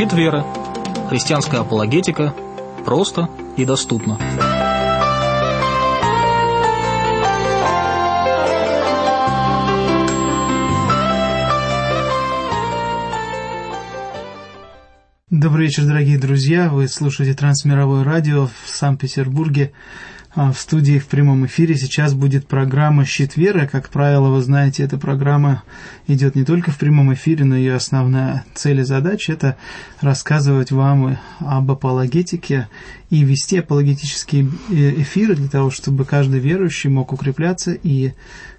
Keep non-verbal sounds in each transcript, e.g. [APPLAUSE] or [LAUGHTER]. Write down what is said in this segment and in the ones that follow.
Щит веры. Христианская апологетика. Просто и доступно. Добрый вечер, дорогие друзья. Вы слушаете Трансмировое радио в Санкт-Петербурге. А, в студии в прямом эфире сейчас будет программа «Щит веры». Как правило, вы знаете, эта программа идет не только в прямом эфире, но ее основная цель и задача – это рассказывать вам об апологетике и вести апологетические э, эфиры для того, чтобы каждый верующий мог укрепляться и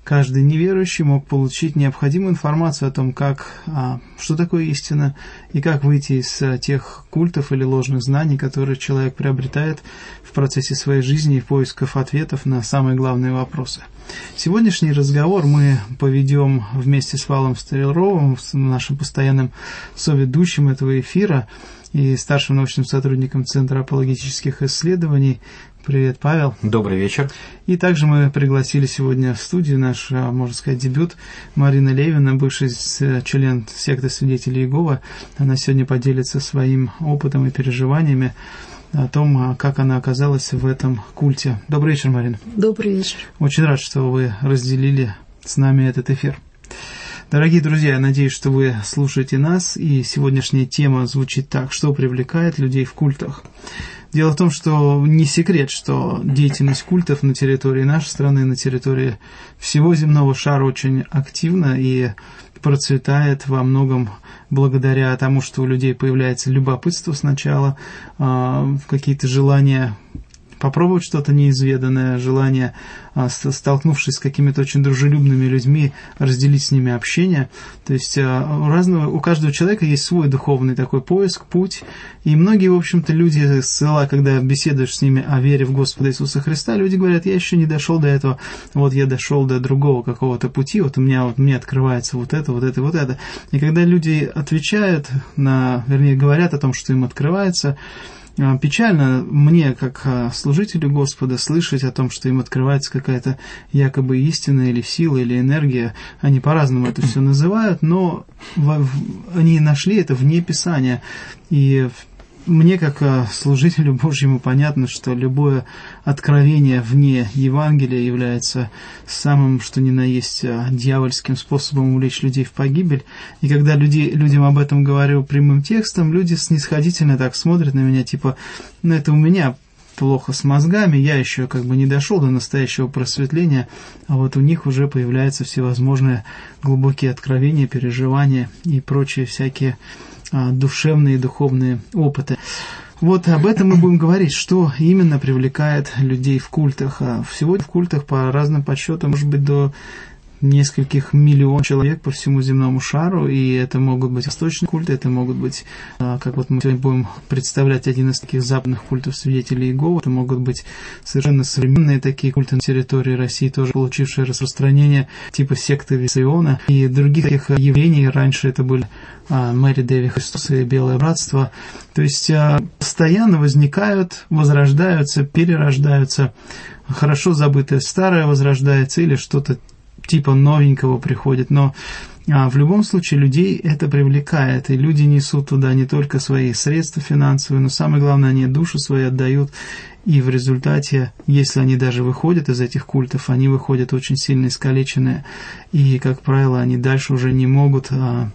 каждый неверующий мог получить необходимую информацию о том, как, а, что такое истина и как выйти из а, тех культов или ложных знаний, которые человек приобретает в процессе своей жизни и поисков ответов на самые главные вопросы. Сегодняшний разговор мы поведем вместе с Валом Стариловым, нашим постоянным соведущим этого эфира и старшим научным сотрудником Центра апологетических исследований. Привет, Павел. Добрый вечер. И также мы пригласили сегодня в студию наш, а, можно сказать, дебют Марина Левина, бывший член секты свидетелей Иегова. Она сегодня поделится своим опытом и переживаниями о том, а, как она оказалась в этом культе. Добрый вечер, Марина. Добрый вечер. Очень рад, что вы разделили с нами этот эфир. Дорогие друзья, я надеюсь, что вы слушаете нас, и сегодняшняя тема звучит так, что привлекает людей в культах. Дело в том, что не секрет, что деятельность культов на территории нашей страны, на территории всего земного шара очень активна и процветает во многом благодаря тому, что у людей появляется любопытство сначала, а, какие-то желания попробовать что-то неизведанное, желание, а, столкнувшись с какими-то очень дружелюбными людьми, разделить с ними общение. То есть а, у, разного, у каждого человека есть свой духовный такой поиск, путь. И многие, в общем-то, люди села, когда беседуешь с ними о вере в Господа Иисуса Христа, люди говорят, я еще не дошел до этого, вот я дошел до другого какого-то пути, вот у меня, вот мне открывается вот это, вот это, вот это. И когда люди отвечают на, вернее, говорят о том, что им открывается, печально мне, как а, служителю Господа, слышать о том, что им открывается какая-то якобы истина или сила, или энергия. Они по-разному это все [CLEARS THROAT] называют, но они нашли это вне Писания. И мне, как э, служителю Божьему, понятно, что любое откровение вне Евангелия является самым, что ни на есть, э, дьявольским способом увлечь людей в погибель. И когда люди, людям об этом говорю прямым текстом, люди снисходительно так смотрят на меня, типа, ну это у меня плохо с мозгами, я еще как бы не дошел до настоящего просветления, а вот у них уже появляются всевозможные глубокие откровения, переживания и прочие всякие душевные и духовные опыты. Вот об этом мы будем говорить, что именно привлекает людей в культах. А сегодня в культах по разным подсчетам может быть до нескольких миллионов человек по всему земному шару, и это могут быть восточные культы, это могут быть, а, как вот мы сегодня будем представлять один из таких западных культов свидетелей Иеговы, это могут быть совершенно современные такие культы на территории России, тоже получившие распространение, типа секты Виссиона и других таких явлений. Раньше это были а, Мэри Дэви Христос и Белое Братство. То есть а, постоянно возникают, возрождаются, перерождаются хорошо забытое старое возрождается или что-то типа новенького приходит, но а, в любом случае людей это привлекает, и люди несут туда не только свои средства финансовые, но самое главное, они душу свои отдают, и в результате, если они даже выходят из этих культов, они выходят очень сильно искалеченные, и, как правило, они дальше уже не могут а,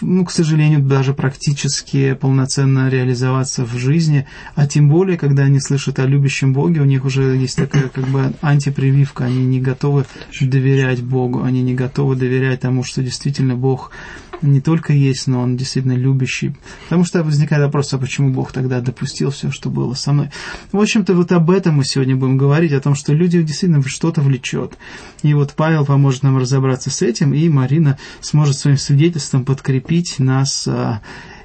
ну, к сожалению, даже практически полноценно реализоваться в жизни, а тем более, когда они слышат о любящем Боге, у них уже есть такая как бы антипрививка, они не готовы доверять Богу, они не готовы доверять тому, что действительно Бог не только есть, но он действительно любящий. Потому что возникает вопрос, а почему Бог тогда допустил все, что было со мной? В общем-то, вот об этом мы сегодня будем говорить, о том, что люди действительно что-то влечет. И вот Павел поможет нам разобраться с этим, и Марина сможет своим свидетельством подкрепить нас. А,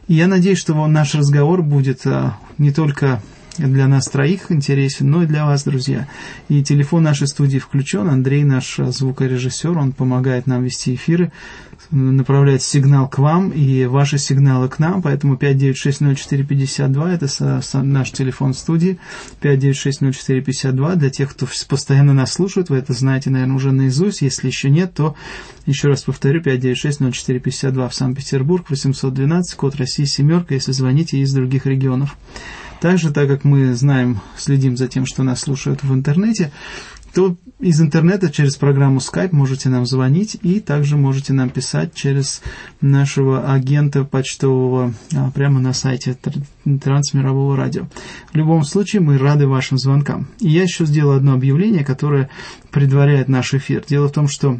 и я надеюсь, что наш разговор будет а, не только для нас троих интересен, но и для вас, друзья. И телефон нашей студии включен. Андрей, наш звукорежиссер, он помогает нам вести эфиры, направляет сигнал к вам и ваши сигналы к нам. Поэтому 5960452 это наш телефон студии. 5960452 для тех, кто постоянно нас слушает. Вы это знаете, наверное, уже наизусть. Если еще нет, то еще раз повторю. 5960452 в Санкт-Петербург, 812, код России семерка, если звоните из других регионов. Также, так как мы знаем, следим за тем, что нас слушают в интернете, то из интернета через программу Skype можете нам звонить и также можете нам писать через нашего агента почтового а, прямо на сайте Трансмирового радио. В любом случае мы рады вашим звонкам. И я еще сделал одно объявление, которое предваряет наш эфир. Дело в том, что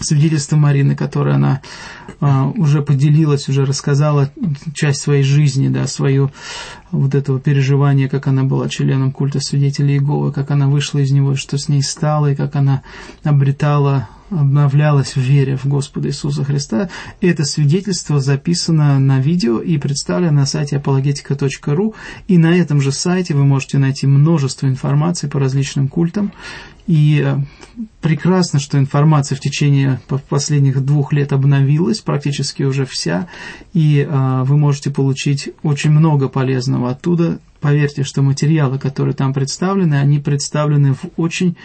свидетельство Марины, которое она а, уже поделилась, уже рассказала часть своей жизни, да, свою вот этого переживания, как она была членом культа свидетелей Иеговы, как она вышла из него, что с ней стало, и как она обретала обновлялась в вере в Господа Иисуса Христа. Это свидетельство записано на видео и представлено на сайте apologetica.ru. И на этом же сайте вы можете найти множество информации по различным культам. И э, прекрасно, что информация в течение последних двух лет обновилась, практически уже вся, и а, вы можете получить очень много полезного оттуда. Поверьте, что материалы, которые там представлены, они представлены в очень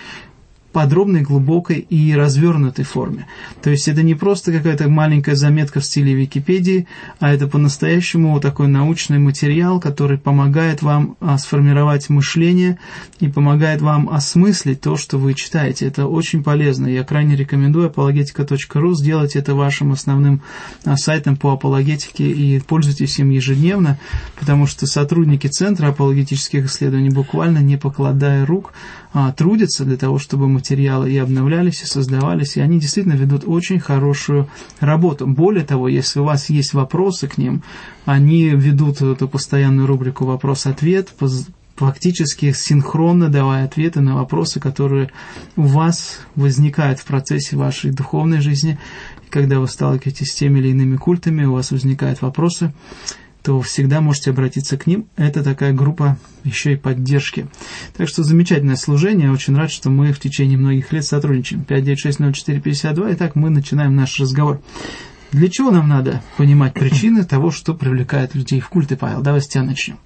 подробной, глубокой и развернутой форме. То есть это не просто какая-то маленькая заметка в стиле Википедии, а это по-настоящему такой научный материал, который помогает вам а, сформировать мышление и помогает вам осмыслить то, что вы читаете. Это очень полезно. Я крайне рекомендую apologetica.ru сделать это вашим основным а, сайтом по апологетике и пользуйтесь им ежедневно, потому что сотрудники Центра апологетических исследований буквально не покладая рук а, трудятся для того, чтобы материалы и обновлялись, и создавались, и они действительно ведут очень хорошую работу. Более того, если у вас есть вопросы к ним, они ведут эту постоянную рубрику «Вопрос-ответ», фактически синхронно давая ответы на вопросы, которые у вас возникают в процессе вашей духовной жизни. Когда вы сталкиваетесь с теми или иными культами, у вас возникают вопросы, то всегда можете обратиться к ним. Это такая группа еще и поддержки. Так что замечательное служение. Очень рад, что мы в течение многих лет сотрудничаем. 5960452. Итак, мы начинаем наш разговор. Для чего нам надо понимать причины того, что привлекает людей в культы, Павел? Давай с тебя начнем.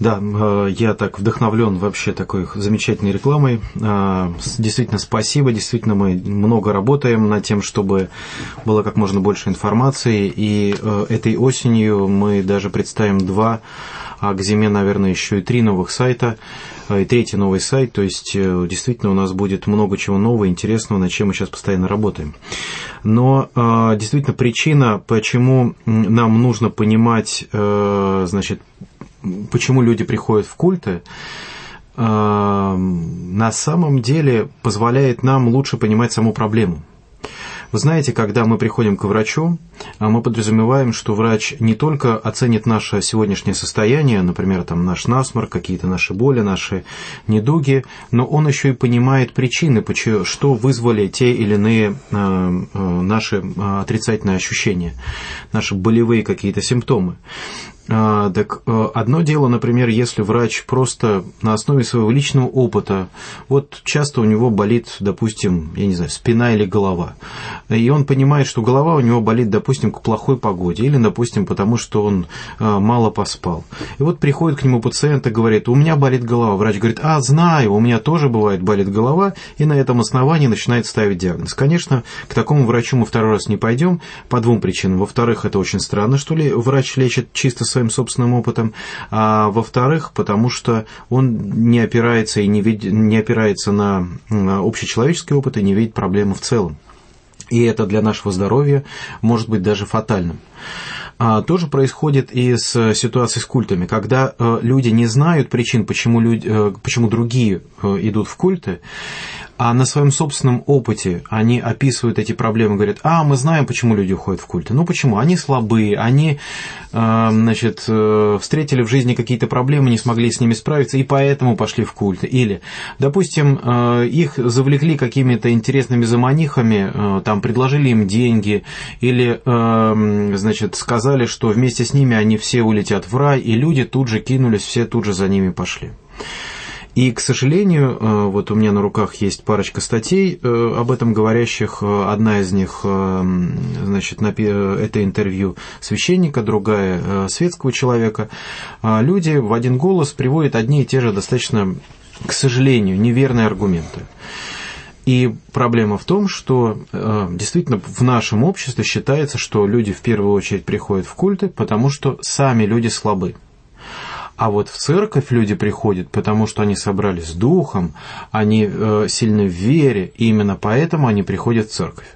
Да, э, я так вдохновлен вообще такой замечательной рекламой. Э, действительно, спасибо. Действительно, мы много работаем над тем, чтобы было как можно больше информации. И э, этой осенью мы даже представим два, а к зиме, наверное, еще и три новых сайта. И третий новый сайт. То есть, действительно, у нас будет много чего нового, интересного, над чем мы сейчас постоянно работаем. Но действительно причина, почему нам нужно понимать, значит, почему люди приходят в культы, э, на самом деле позволяет нам лучше понимать саму проблему. Вы знаете, когда мы приходим к врачу, а мы подразумеваем, что врач не только оценит наше сегодняшнее состояние, например, там наш насморк, какие-то наши боли, наши недуги, но он еще и понимает причины, что вызвали те или иные э, э, наши отрицательные ощущения, наши болевые какие-то симптомы. А, так э, одно дело, например, если врач просто на основе своего личного опыта, вот часто у него болит, допустим, я не знаю, спина или голова, и он понимает, что голова у него болит, допустим, к плохой погоде, или, допустим, потому что он э, мало поспал. И вот приходит к нему пациент и говорит, у меня болит голова. Врач говорит, а, знаю, у меня тоже бывает болит голова, и на этом основании начинает ставить диагноз. Конечно, к такому врачу мы второй раз не пойдем по двум причинам. Во-вторых, это очень странно, что ли врач лечит чисто своим собственным опытом, а во-вторых, потому что он не опирается и не, вид... не опирается на общечеловеческий опыт и не видит проблемы в целом. И это для нашего здоровья может быть даже фатальным. А, тоже происходит и с ситуацией с культами, когда э, люди не знают причин, почему, люди, э, почему другие э, идут в культы, а на своем собственном опыте они описывают эти проблемы, говорят, а, мы знаем, почему люди уходят в культы. Ну почему? Они слабые, они, э, значит, э, встретили в жизни какие-то проблемы, не смогли с ними справиться, и поэтому пошли в культы. Или, допустим, э, их завлекли какими-то интересными заманихами, там предложили им деньги, или, значит, сказали, что вместе с ними они все улетят в рай, и люди тут же кинулись, все тут же за ними пошли. И, к сожалению, э, вот у меня на руках есть парочка статей э, об этом говорящих. Одна из них, э, значит, это интервью священника, другая светского человека. А люди в один голос приводят одни и те же достаточно, к сожалению, неверные аргументы. И проблема в том, что действительно в нашем обществе считается, что люди в первую очередь приходят в культы, потому что сами люди слабы. А вот в церковь люди приходят, потому что они собрались с духом, они э, сильны в вере, и именно поэтому они приходят в церковь.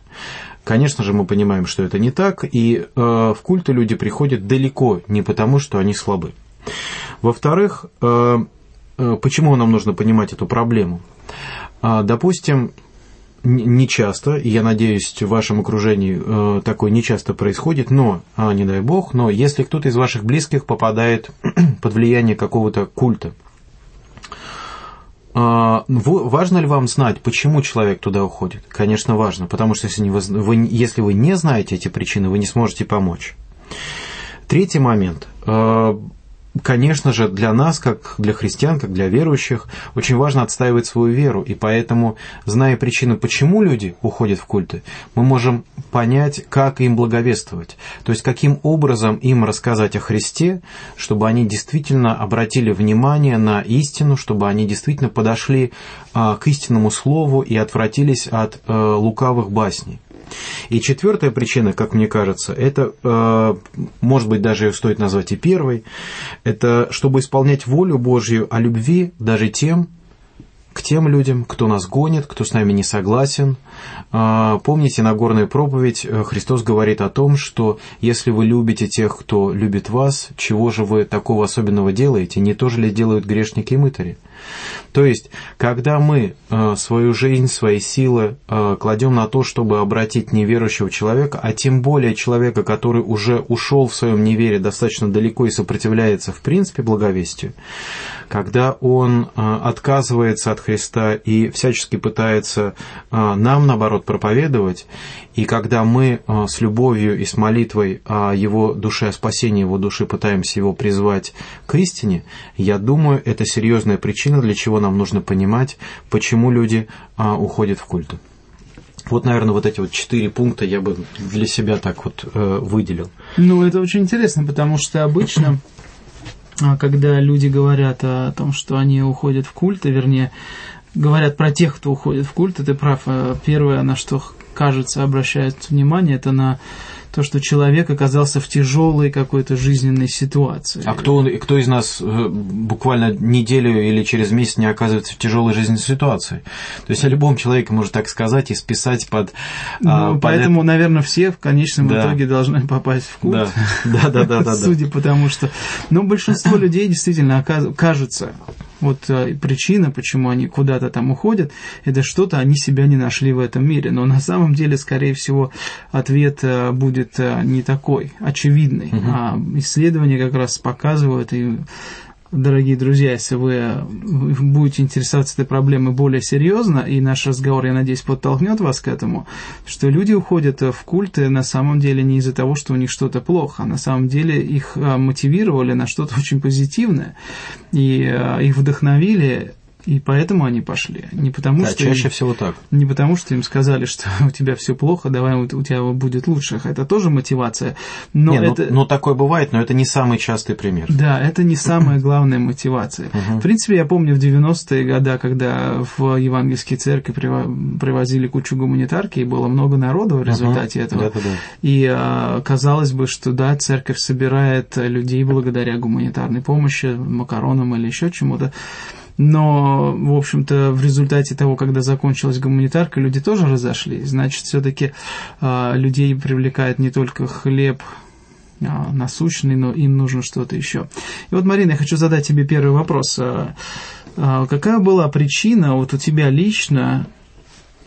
Конечно же, мы понимаем, что это не так, и э, в культы люди приходят далеко не потому, что они слабы. Во-вторых, э, э, почему нам нужно понимать эту проблему? Э, допустим, не часто, и я надеюсь, в вашем окружении э, такое не часто происходит, но, а, не дай бог, но если кто-то из ваших близких попадает [CLEARS THROAT] под влияние какого-то культа, э, важно ли вам знать, почему человек туда уходит? Конечно, важно, потому что если, не, вы, если вы не знаете эти причины, вы не сможете помочь. Третий момент. Э, конечно же, для нас, как для христиан, как для верующих, очень важно отстаивать свою веру. И поэтому, зная причину, почему люди уходят в культы, мы можем понять, как им благовествовать. То есть, каким образом им рассказать о Христе, чтобы они действительно обратили внимание на истину, чтобы они действительно подошли а, к истинному слову и отвратились от а, лукавых басней. И четвертая причина, как мне кажется, это, э, может быть, даже ее стоит назвать и первой, это чтобы исполнять волю Божью о любви даже тем, к тем людям, кто нас гонит, кто с нами не согласен. А, помните, на горной проповедь э, Христос говорит о том, что если вы любите тех, кто любит вас, чего же вы такого особенного делаете? Не то же ли делают грешники и мытари? То есть, когда мы э, свою жизнь, свои силы э, кладем на то, чтобы обратить неверующего человека, а тем более человека, который уже ушел в своем неверие достаточно далеко и сопротивляется в принципе благовестию, когда он э, отказывается от Христа и всячески пытается нам, наоборот, проповедовать, и когда мы с любовью и с молитвой о его душе, о спасении его души пытаемся его призвать к истине, я думаю, это серьезная причина, для чего нам нужно понимать, почему люди а, уходят в культы. Вот, наверное, вот эти вот четыре пункта я бы для себя так вот э, выделил. Ну, это очень интересно, потому что обычно, а, когда люди говорят о том, что они уходят в культы, вернее, говорят про тех, кто уходит в культы, ты прав. Э, первое, на что, кажется, обращают внимание, это на то, что человек оказался в тяжелой какой-то жизненной ситуации. А кто, кто из нас э, буквально неделю или через месяц не оказывается в тяжелой жизненной ситуации? То есть о любом человеке можно так сказать и списать под... А, ну, под поэтому, это... наверное, все в конечном да. итоге должны попасть в культ. Да, да, да, да. [LAUGHS] Судя по тому, что... Но большинство [CLEARS THROAT] людей действительно кажется вот э, причина, почему они куда-то там уходят, это что-то они себя не нашли в этом мире. Но на самом деле, скорее всего, ответ э, будет э, не такой очевидный. Угу. А исследования как раз показывают и дорогие друзья, если вы будете интересоваться этой проблемой более серьезно, и наш разговор, я надеюсь, подтолкнет вас к этому, что люди уходят в культы на самом деле не из-за того, что у них что-то плохо, а на самом деле их а, мотивировали на что-то [LAUGHS] очень позитивное, и их вдохновили и поэтому они пошли. Не потому, да, что чаще им, всего так. Не потому, что им сказали, что [LAUGHS] у тебя все плохо, давай у тебя будет лучше. Это тоже мотивация. Но не, ну, это... ну, ну, такое бывает, но это не самый частый пример. Да, это не самая главная мотивация. В принципе, я помню в 90-е годы, когда в евангельские церкви привозили кучу гуманитарки, и было много народу в результате этого. И а, казалось бы, что да, церковь собирает людей благодаря гуманитарной помощи, макаронам или еще чему-то. Но, в общем-то, в результате того, когда закончилась гуманитарка, люди тоже разошлись. Значит, все-таки э, людей привлекает не только хлеб э, насущный, но им нужно что-то еще. И вот, Марина, я хочу задать тебе первый вопрос. Э, э, какая была причина вот у тебя лично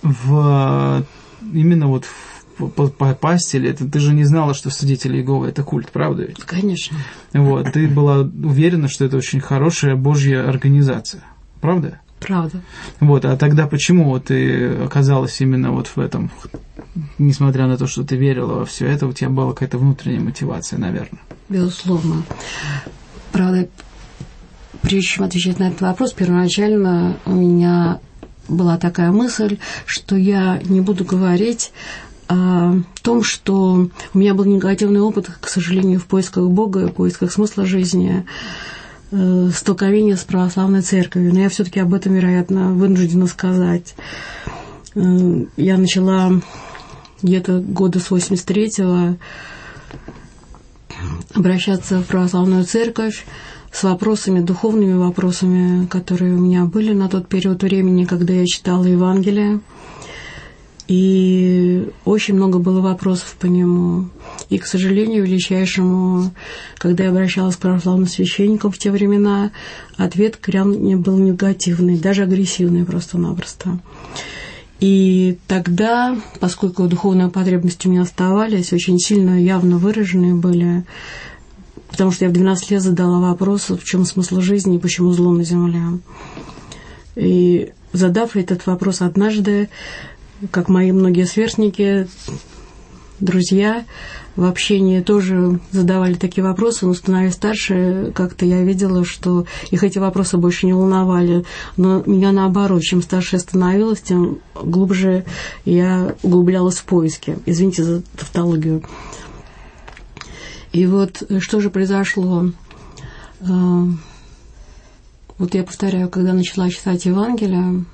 в именно вот в, попасть или это ты же не знала, что свидетели Иеговы это культ, правда ведь? Конечно. Вот, ты была уверена, что это очень хорошая Божья организация, правда? Правда. Вот, а тогда почему ты оказалась именно вот в этом, несмотря на то, что ты верила во все это, у тебя была какая-то внутренняя мотивация, наверное? Безусловно. Правда, прежде чем отвечать на этот вопрос, первоначально у меня была такая мысль, что я не буду говорить о том, что у меня был негативный опыт, к сожалению, в поисках Бога, в поисках смысла жизни, э, столкновения с православной церковью. Но я все-таки об этом, вероятно, вынуждена сказать. Э, я начала где-то года с 83-го обращаться в православную церковь с вопросами, духовными вопросами, которые у меня были на тот период времени, когда я читала Евангелие. И очень много было вопросов по нему. И, к сожалению, величайшему, когда я обращалась к православным священникам в те времена, ответ крайне был негативный, даже агрессивный просто-напросто. И тогда, поскольку духовные потребности у меня оставались, очень сильно явно выраженные были, потому что я в 12 лет задала вопрос, в чем смысл жизни и почему зло на земле. И задав этот вопрос однажды, как мои многие сверстники, друзья в общении тоже задавали такие вопросы, но становясь старше, как-то я видела, что их эти вопросы больше не волновали. Но меня наоборот, чем старше я становилась, тем глубже я углублялась в поиске. Извините за тавтологию. И вот э, что же произошло? Э, вот я повторяю, когда начала читать Евангелие,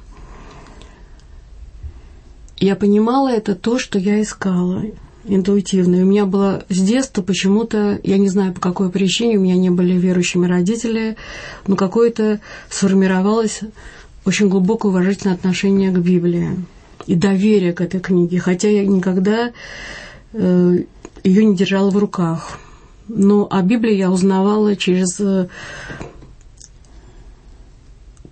я понимала это то, что я искала интуитивно. И у меня было с детства почему-то, я не знаю по какой причине, у меня не были верующими родители, но какое-то сформировалось очень глубокое уважительное отношение к Библии и доверие к этой книге, хотя я никогда э, ее не держала в руках. Но о Библии я узнавала через э,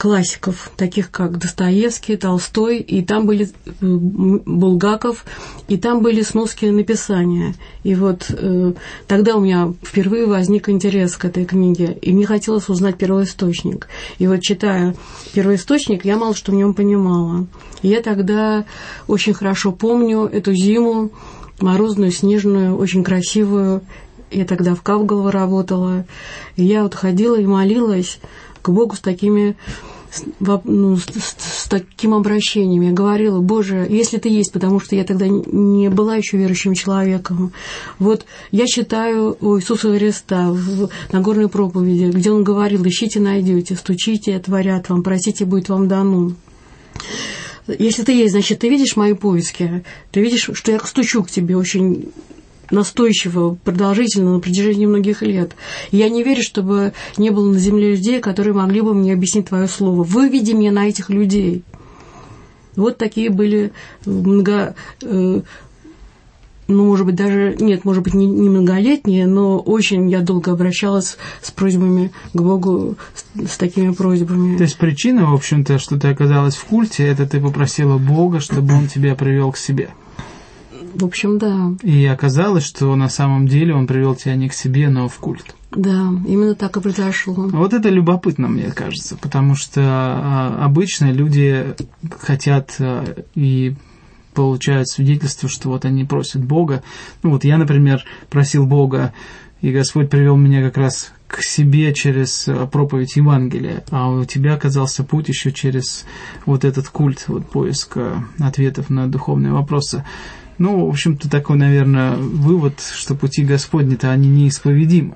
классиков, таких как Достоевский, Толстой, и там были Булгаков, и там были сноски написания. И вот э, тогда у меня впервые возник интерес к этой книге, и мне хотелось узнать первоисточник. И вот читая первоисточник, я мало что в нем понимала. И я тогда очень хорошо помню эту зиму, морозную, снежную, очень красивую. Я тогда в Кавголово работала. И я вот ходила и молилась к Богу с такими ну, с, с, с таким обращением. Я говорила, Боже, если ты есть, потому что я тогда не была еще верующим человеком. Вот я читаю у Иисуса Христа в Нагорной проповеди, где он говорил, ищите, найдете, стучите, отворят вам, просите, будет вам дано. Если ты есть, значит, ты видишь мои поиски, ты видишь, что я стучу к тебе очень настойчиво, продолжительно, на протяжении многих лет. я не верю, чтобы не было на земле людей, которые могли бы мне объяснить твое слово. Выведи меня на этих людей. Вот такие были много, э, ну, может быть, даже, нет, может быть, не, не многолетние, но очень я долго обращалась с просьбами к Богу, с, с такими просьбами. То есть причина, в общем-то, что ты оказалась в культе, это ты попросила Бога, чтобы Он тебя привел к себе. В общем, да. И оказалось, что на самом деле он привел тебя не к себе, но в культ. Да, именно так и произошло. Вот это любопытно, мне кажется, потому что а, обычно люди хотят а, и получают свидетельство, что вот они просят Бога. Ну вот я, например, просил Бога, и Господь привел меня как раз к себе через а, проповедь Евангелия, а у тебя оказался путь еще через вот этот культ, вот поиск ответов на духовные вопросы. Ну, в общем-то, такой, наверное, вывод, что пути Господни-то они неисповедимы.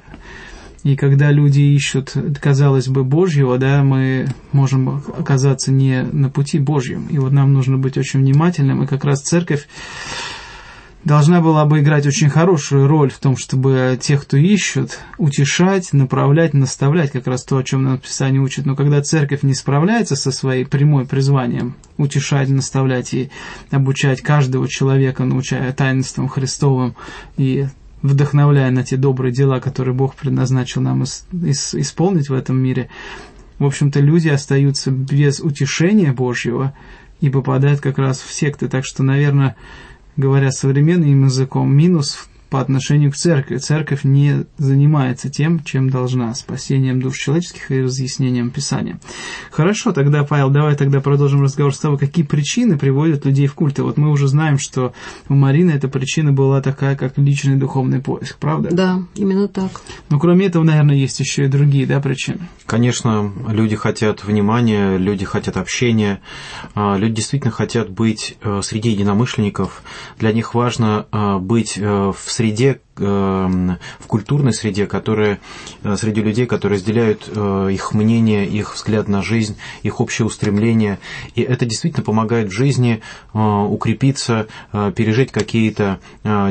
И когда люди ищут, казалось бы, Божьего, да, мы можем оказаться не на пути Божьем. И вот нам нужно быть очень внимательным. И как раз церковь должна была бы играть очень хорошую роль в том, чтобы тех, кто ищут, утешать, направлять, наставлять, как раз то, о чем нам Писание учит. Но когда церковь не справляется со своей прямой призванием утешать, наставлять и обучать каждого человека, научая таинствам Христовым и вдохновляя на те добрые дела, которые Бог предназначил нам исполнить в этом мире, в общем-то, люди остаются без утешения Божьего, и попадает как раз в секты. Так что, наверное, говоря современным языком, минус по отношению к церкви. Церковь не занимается тем, чем должна, спасением душ человеческих и разъяснением Писания. Хорошо, тогда, Павел, давай тогда продолжим разговор с тобой. Какие причины приводят людей в культы? Вот мы уже знаем, что у Марины эта причина была такая, как личный духовный поиск, правда? Да, именно так. Но кроме этого, наверное, есть еще и другие, да, причины? Конечно, люди хотят внимания, люди хотят общения, а, люди действительно хотят быть э, среди единомышленников. Для них важно э, быть э, в среде, в культурной среде, которая, э, среди людей, которые разделяют э, их мнение, их взгляд на жизнь, их общее устремление. И это действительно помогает в жизни э, укрепиться, пережить какие-то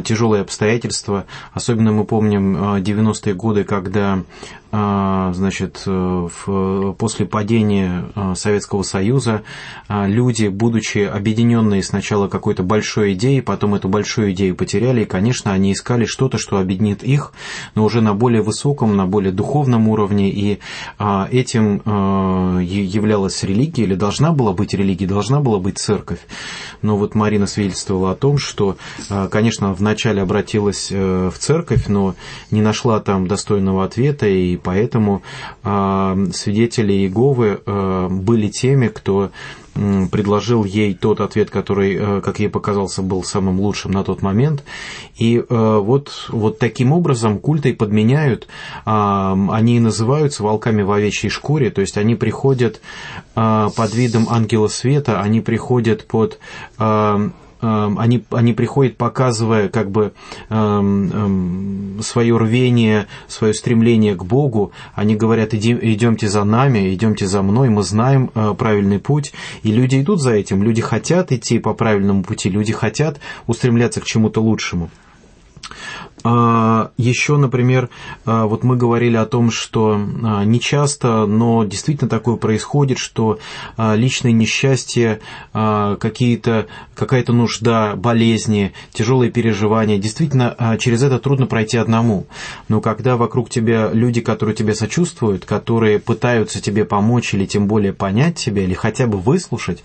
тяжелые обстоятельства. Особенно мы помним 90-е годы, когда значит, после падения Советского Союза люди, будучи объединенные сначала какой-то большой идеей, потом эту большую идею потеряли, и, конечно, они искали что-то, что объединит их, но уже на более высоком, на более духовном уровне, и а, этим а, являлась религия, или должна была быть религия, должна была быть церковь. Но вот Марина свидетельствовала о том, что, а, конечно, вначале обратилась а, в церковь, но не нашла там достойного ответа, и поэтому свидетели Иеговы были теми, кто предложил ей тот ответ, который, э, как ей показался, был самым лучшим на тот момент. И э, вот, вот таким образом культы подменяют, а, они называются волками в овечьей шкуре, то есть они приходят а, под видом ангела света, они приходят под а, они, они приходят, показывая как бы эм, эм, свое рвение, свое стремление к Богу. Они говорят, Иди, идемте за нами, идемте за мной, мы знаем э, правильный путь. И люди идут за этим, люди хотят идти по правильному пути, люди хотят устремляться к чему-то лучшему. А, Еще, например, а, вот мы говорили о том, что а, не часто, но действительно такое происходит, что личные несчастья, какие-то, какая-то нужда, болезни, тяжелые переживания, действительно через это трудно пройти одному. Но когда вокруг тебя люди, которые тебе сочувствуют, которые пытаются тебе помочь или тем более понять тебя, или хотя бы выслушать,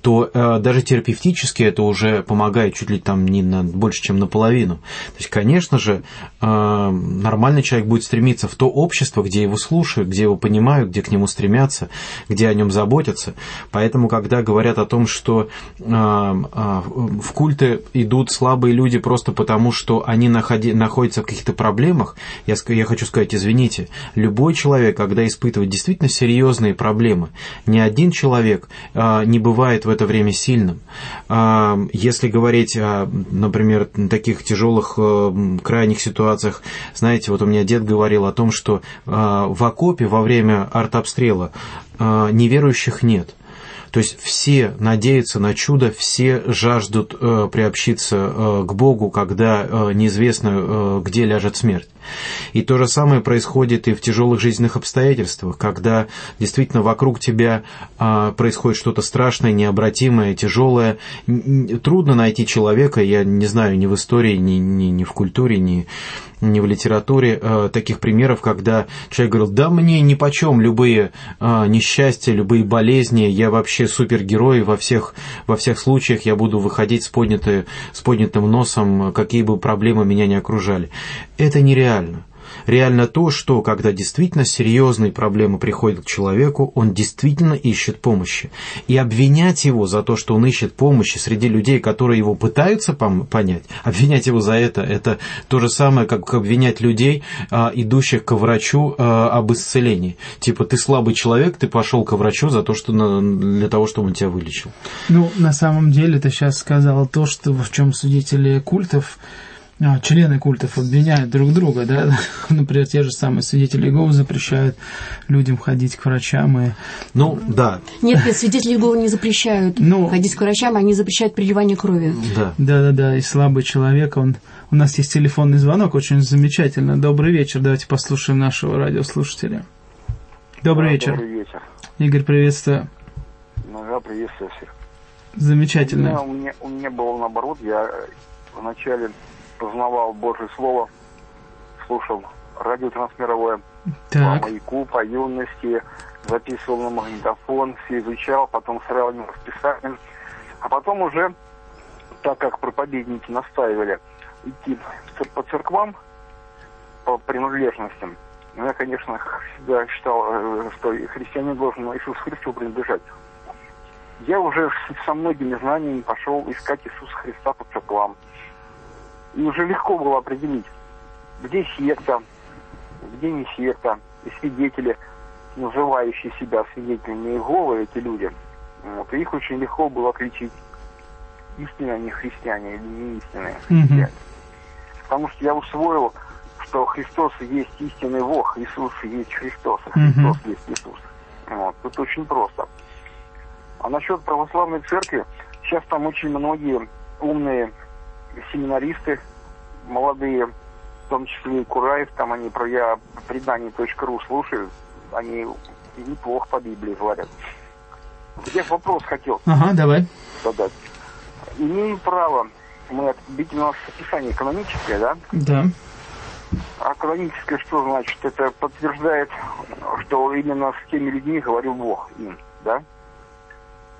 то даже терапевтически это уже помогает чуть ли там не на, больше, чем наполовину. То есть, конечно, конечно же, э, нормальный человек будет стремиться в то общество, где его слушают, где его понимают, где к нему стремятся, где о нем заботятся. Поэтому, когда говорят о том, что э, э, в культы идут слабые люди просто потому, что они находятся в каких-то проблемах, я, я хочу сказать, извините, любой человек, когда испытывает действительно серьезные проблемы, ни один человек не бывает в это время сильным. Если говорить, о, например, таких тяжелых крайних ситуациях. Знаете, вот у меня дед говорил о том, что э, в окопе во время артобстрела э, неверующих нет. То есть все надеются на чудо, все жаждут э, приобщиться э, к Богу, когда э, неизвестно, э, где ляжет смерть. И то же самое происходит и в тяжелых жизненных обстоятельствах, когда действительно вокруг тебя а, происходит что-то страшное, необратимое, тяжелое. Трудно найти человека, я не знаю, ни в истории, ни, ни, ни в культуре, ни, ни в литературе а, таких примеров, когда человек говорил, да мне ни по чем любые а, несчастья, любые болезни, я вообще супергерой во всех, во всех случаях, я буду выходить с, поднятой, с поднятым носом, какие бы проблемы меня не окружали. Это нереально. Реально то, что когда действительно серьезные проблемы приходят к человеку, он действительно ищет помощи. И обвинять его за то, что он ищет помощи среди людей, которые его пытаются понять, [LAUGHS] обвинять его за это, это то же самое, как обвинять людей, а, идущих к врачу а, об исцелении. Типа, ты слабый человек, ты пошел к врачу за то, что для того, чтобы он тебя вылечил. Ну, на самом деле, ты сейчас сказал то, что в чем судители культов члены культов обвиняют друг друга, да, [LAUGHS] например, те же самые свидетели Иеговы запрещают людям ходить к врачам и... Ну, да. Нет, нет, свидетели Иеговы не запрещают ну, ходить к врачам, они запрещают приливание крови. Да. Да, да, да, и слабый человек, он... У нас есть телефонный звонок, очень замечательно. Добрый вечер, давайте послушаем нашего радиослушателя. Добрый да, вечер. Добрый вечер. Игорь, приветствую. Ну, приветствую всех. Замечательно. У меня, у меня, у меня было наоборот, я вначале познавал Божье Слово, слушал радио трансмировое так. по маяку, по юности, записывал на магнитофон, все изучал, потом сравнивал с Писанием. А потом уже, так как проповедники настаивали идти по церквам, по принадлежностям, я, конечно, всегда считал, э, что христианин должен Иисусу Христу принадлежать. Я уже со многими знаниями пошел искать Иисуса Христа по церквам. И уже легко было определить, где секта, где не секта, и свидетели, называющие себя свидетелями Иеговы, эти люди. Вот, и их очень легко было отличить, истинные они христиане или не истинные христиане. Потому что я усвоил что Христос есть истинный Бог, Иисус есть Христос, а Христос mm-hmm. есть Иисус. Вот. Это очень просто. А насчет православной церкви, сейчас там очень многие умные семинаристы, молодые, в том числе и Кураев, там они про я предание.ру слушаю, они неплохо по Библии говорят. Я вопрос хотел ага, давай. задать. Имеем право, мы, ведь у нас описание каноническое, да? Да. А каноническое что значит? Это подтверждает, что именно с теми людьми говорил Бог им, да?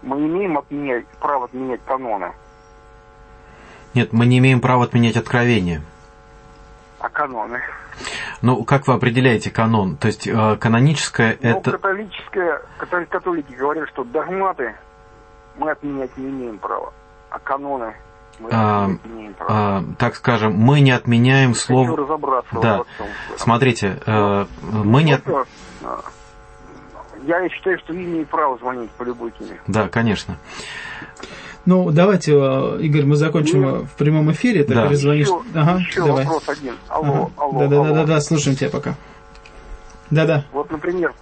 Мы имеем отменять, права отменять каноны. Нет, мы не имеем права отменять откровение. А каноны? Ну, как вы определяете канон? То есть э, каноническое ну, это... католическое, католики говорят, что догматы мы отменять не имеем права, а каноны а, а, так скажем, мы не отменяем слово. Да. Смотрите, э, мы не. От... А, я считаю, что вы имеете право звонить по любой теме. Да, конечно. Ну, давайте, э, Игорь, мы закончим Нет. в прямом эфире, ты да. перезвонишь. Еще, ага, еще давай. вопрос один. Алло, ага. алло, да, да, алло. да, да, да, слушаем тебя пока. Да, да. Вот, например,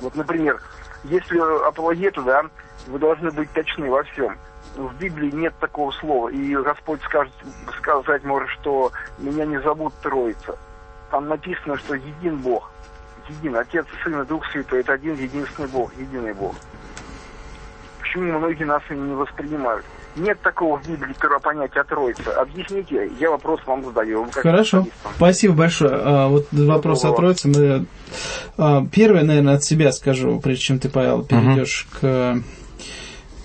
вот, например, если апологету, да, вы должны быть точны во всем в Библии нет такого слова. И Господь скажет, сказать может, что меня не зовут Троица. Там написано, что един Бог. Един. Отец, Сын и Дух Святой. Это один единственный Бог, единый Бог. Почему многие нас не воспринимают? Нет такого в Библии понятия Троицы. Объясните, я вопрос вам задаю. Хорошо, спасибо большое. А, вот вопрос о Троице. Мы... А, первое, наверное, от себя скажу, прежде чем ты, Павел, перейдешь угу. к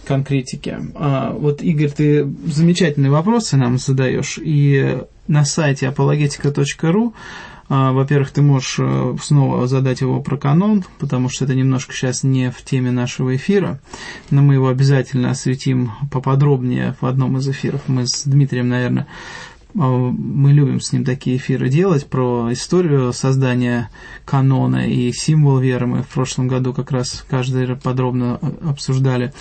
конкретики. А, вот, Игорь, ты замечательные вопросы нам задаешь, и на сайте apologetica.ru во-первых, ты можешь э, снова задать его про канон, потому что это немножко сейчас не в теме нашего эфира, но мы его обязательно осветим поподробнее в одном из эфиров. Мы с Дмитрием, наверное, а, мы любим с ним такие эфиры делать про историю создания канона и символ веры. Мы в прошлом году как раз каждый подробно обсуждали.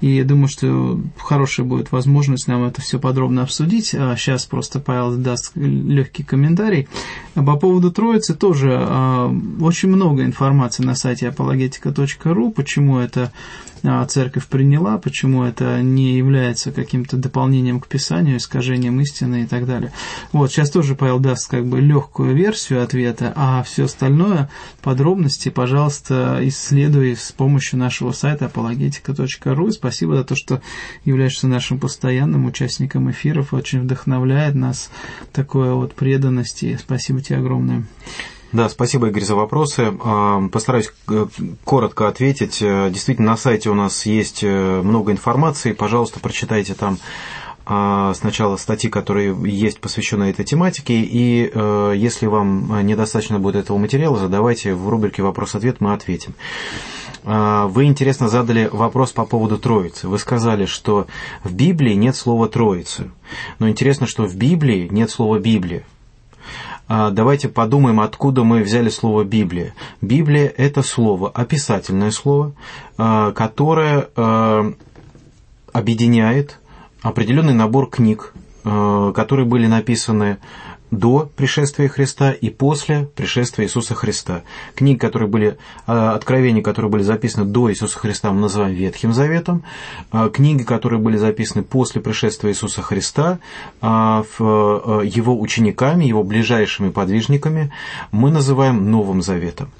И я думаю, что хорошая будет возможность нам это все подробно обсудить. А сейчас просто Павел даст легкий комментарий. По поводу Троицы тоже а, очень много информации на сайте apologetica.ru, почему это а, церковь приняла, почему это не является каким-то дополнением к Писанию, искажением истины и так далее. Вот, сейчас тоже Павел даст как бы легкую версию ответа, а все остальное, подробности, пожалуйста, исследуй с помощью нашего сайта apologetica.ru. И спасибо за то, что являешься нашим постоянным участником эфиров. Очень вдохновляет нас такое вот преданность. спасибо тебе огромное. Да, спасибо, Игорь, за вопросы. А, постараюсь э, коротко ответить. Э, действительно, на сайте у нас есть э, много информации. Пожалуйста, прочитайте там а, сначала статьи, которые есть посвящены этой тематике, и если вам недостаточно будет этого материала, задавайте в рубрике «Вопрос-ответ», мы ответим. А, вы интересно задали вопрос по поводу Троицы. Вы сказали, что в Библии нет слова Троицы. Но интересно, что в Библии нет слова Библия. А, давайте подумаем, откуда мы взяли слово Библия. Библия – это слово, описательное слово, а, которое а, объединяет определенный набор книг, которые были написаны до пришествия Христа и после пришествия Иисуса Христа. Книги, которые были, а, откровения, которые были записаны до Иисуса Христа, мы называем Ветхим Заветом. А, книги, которые были записаны после пришествия Иисуса Христа, а, его учениками, его ближайшими подвижниками, мы называем Новым Заветом.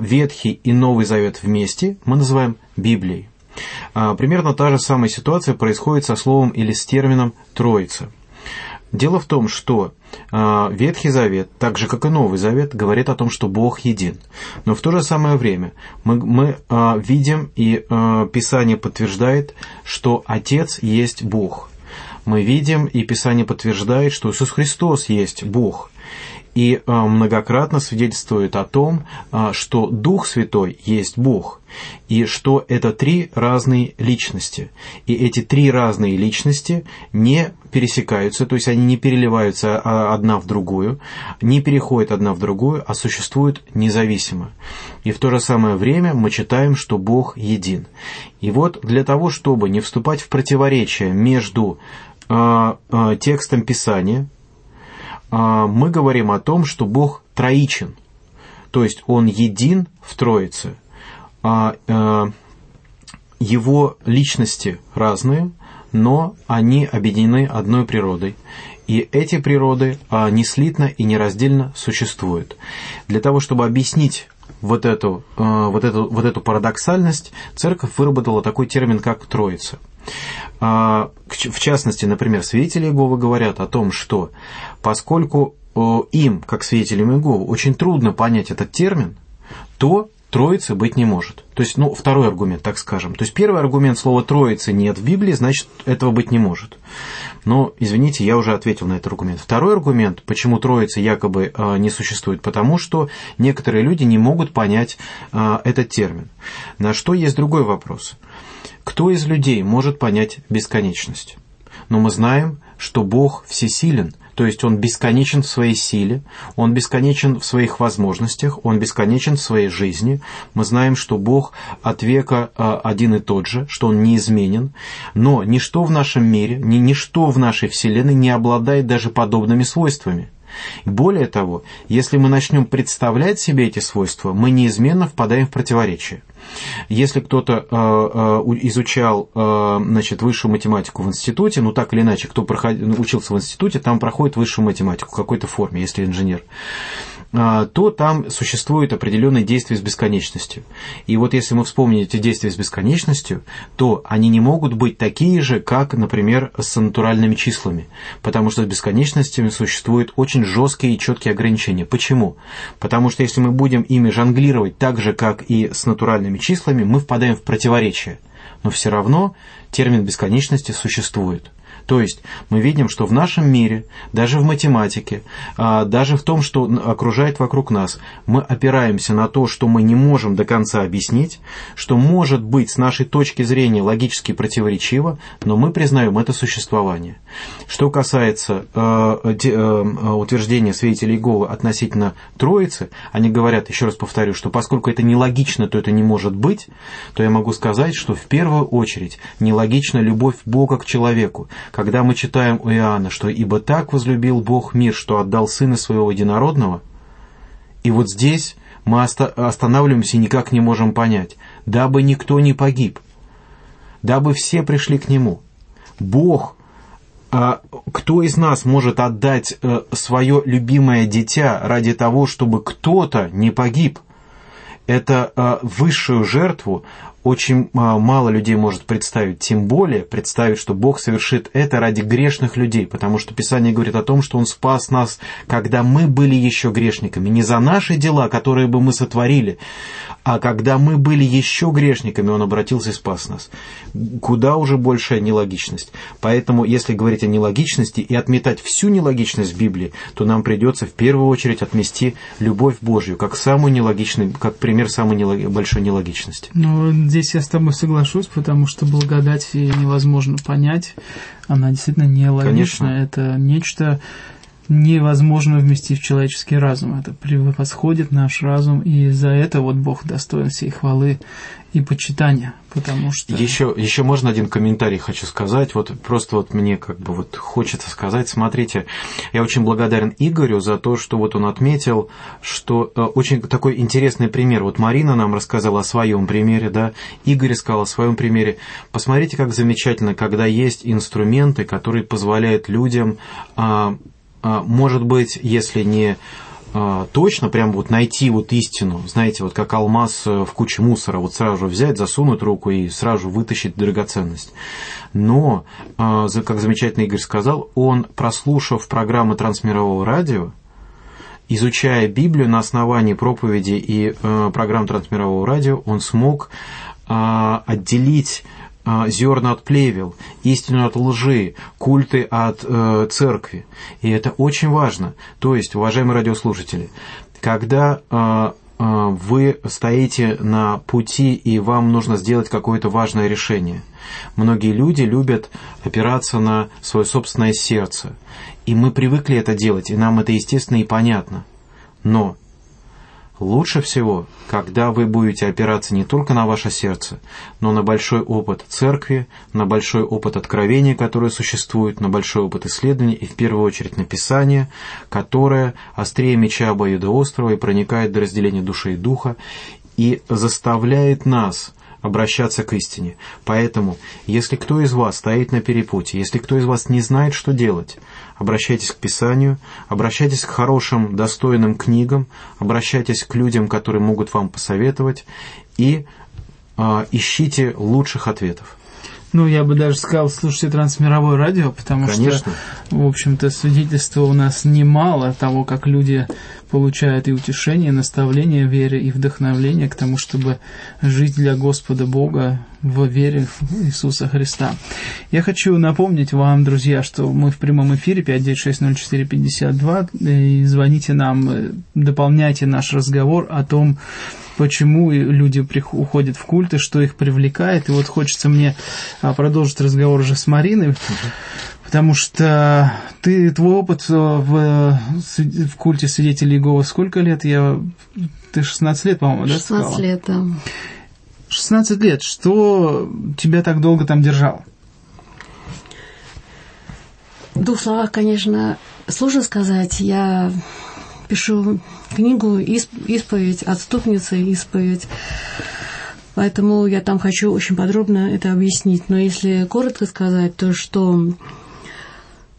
Ветхий и Новый Завет вместе мы называем Библией. Примерно та же самая ситуация происходит со словом или с термином «троица». Дело в том, что э, Ветхий Завет, так же как и Новый Завет, говорит о том, что Бог един. Но в то же самое время мы, мы э, видим, и э, Писание подтверждает, что Отец есть Бог. Мы видим, и Писание подтверждает, что Иисус Христос есть Бог и а, многократно свидетельствует о том, а, что Дух Святой есть Бог, и что это три разные личности. И эти три разные личности не пересекаются, то есть они не переливаются а, одна в другую, не переходят одна в другую, а существуют независимо. И в то же самое время мы читаем, что Бог един. И вот для того, чтобы не вступать в противоречие между текстом Писания, мы говорим о том, что Бог троичен, то есть Он един в Троице, а, а Его личности разные, но они объединены одной природой. И эти природы а, неслитно и нераздельно существуют. Для того, чтобы объяснить вот эту, вот, эту, вот эту парадоксальность, церковь выработала такой термин, как «троица». А, в частности, например, свидетели Иеговы говорят о том, что поскольку им, как свидетелям Иеговы, очень трудно понять этот термин, то Троицы быть не может. То есть, ну, второй аргумент, так скажем. То есть, первый аргумент слова «троицы» нет в Библии, значит, этого быть не может. Но, извините, я уже ответил на этот аргумент. Второй аргумент, почему Троицы якобы э, не существует, потому что некоторые люди не могут понять э, этот термин. На что есть другой вопрос. Кто из людей может понять бесконечность? Но мы знаем, что Бог всесилен, то есть Он бесконечен в своей силе, Он бесконечен в своих возможностях, Он бесконечен в своей жизни. Мы знаем, что Бог от века а, один и тот же, что Он неизменен, но ничто в нашем мире, ни ничто в нашей Вселенной не обладает даже подобными свойствами. Более того, если мы начнем представлять себе эти свойства, мы неизменно впадаем в противоречие. Если кто-то э, э, изучал э, значит, высшую математику в институте, ну так или иначе, кто проходил, учился в институте, там проходит высшую математику в какой-то форме, если инженер. А, то там существует определенные действия с бесконечностью. И вот если мы вспомним эти действия с бесконечностью, то они не могут быть такие же, как, например, с натуральными числами. Потому что с бесконечностями существуют очень жесткие и четкие ограничения. Почему? Потому что если мы будем ими жонглировать так же, как и с натуральными числами, мы впадаем в противоречие. Но все равно термин бесконечности существует. То есть мы видим, что в нашем мире, даже в математике, а, даже в том, что окружает вокруг нас, мы опираемся на то, что мы не можем до конца объяснить, что может быть с нашей точки зрения логически противоречиво, но мы признаем это существование. Что касается э, э, утверждения свидетелей Иеговы относительно Троицы, они говорят, еще раз повторю, что поскольку это нелогично, то это не может быть, то я могу сказать, что в первую очередь нелогична любовь Бога к человеку, когда мы читаем у Иоанна, что «Ибо так возлюбил Бог мир, что отдал Сына Своего Единородного», и вот здесь мы останавливаемся и никак не можем понять, дабы никто не погиб, дабы все пришли к Нему. Бог, а кто из нас может отдать э, свое любимое дитя ради того, чтобы кто-то не погиб? Это э, высшую жертву очень а, мало людей может представить, тем более представить, что Бог совершит это ради грешных людей, потому что Писание говорит о том, что Он спас нас, когда мы были еще грешниками, не за наши дела, которые бы мы сотворили, а когда мы были еще грешниками, Он обратился и спас нас. Куда уже большая нелогичность. Поэтому, если говорить о нелогичности и отметать всю нелогичность Библии, то нам придется в первую очередь отмести любовь Божью, как самую нелогичную, как пример самой большой нелогичности. Ну, здесь я с тобой соглашусь, потому что благодать невозможно понять. Она действительно нелогична. Конечно. Это нечто невозможно вместить в человеческий разум. Это превосходит наш разум, и за это вот Бог достоин всей хвалы и почитания, потому что... Еще, еще можно один комментарий хочу сказать, вот просто вот мне как бы вот хочется сказать, смотрите, я очень благодарен Игорю за то, что вот он отметил, что э, очень такой интересный пример, вот Марина нам рассказала о своем примере, да, Игорь сказал о своем примере, посмотрите, как замечательно, когда есть инструменты, которые позволяют людям а, может быть, если не а, точно прям вот найти вот истину, знаете, вот как алмаз э, в куче мусора, вот сразу взять, засунуть руку и сразу вытащить драгоценность. Но, а, как замечательно Игорь сказал, он, прослушав программы трансмирового радио, изучая Библию на основании проповеди и э, программ трансмирового радио, он смог отделить зерна от плевел, истину от лжи, культы от э, церкви. И это очень важно. То есть, уважаемые радиослушатели, когда э, вы стоите на пути и вам нужно сделать какое-то важное решение. Многие люди любят опираться на свое собственное сердце. И мы привыкли это делать, и нам это естественно и понятно. Но лучше всего, когда вы будете опираться не только на ваше сердце, но на большой опыт церкви, на большой опыт откровения, которое существует, на большой опыт исследований и в первую очередь на Писание, которое острее меча обоюдоострого и проникает до разделения души и духа и заставляет нас обращаться к истине. Поэтому, если кто из вас стоит на перепутье, если кто из вас не знает, что делать, обращайтесь к Писанию, обращайтесь к хорошим, достойным книгам, обращайтесь к людям, которые могут вам посоветовать, и э, ищите лучших ответов. Ну, я бы даже сказал, слушайте трансмировое радио, потому Конечно. что, в общем-то, свидетельства у нас немало того, как люди получают и утешение, и наставление в вере, и вдохновление к тому, чтобы жить для Господа Бога в вере в Иисуса Христа. Я хочу напомнить вам, друзья, что мы в прямом эфире 5960452, и звоните нам, э, дополняйте наш разговор о том, почему люди уходят в культы, что их привлекает. И вот хочется мне а, продолжить разговор уже с Мариной, потому что ты, твой опыт в, в культе свидетелей Иеговы сколько лет? Я, ты 16 лет, по-моему, да, 16 сказала? лет, да. 16 лет. Что тебя так долго там держало? В двух словах, конечно, сложно сказать. Я пишу книгу «Исповедь», «Отступница исповедь». Поэтому я там хочу очень подробно это объяснить. Но если коротко сказать, то что э,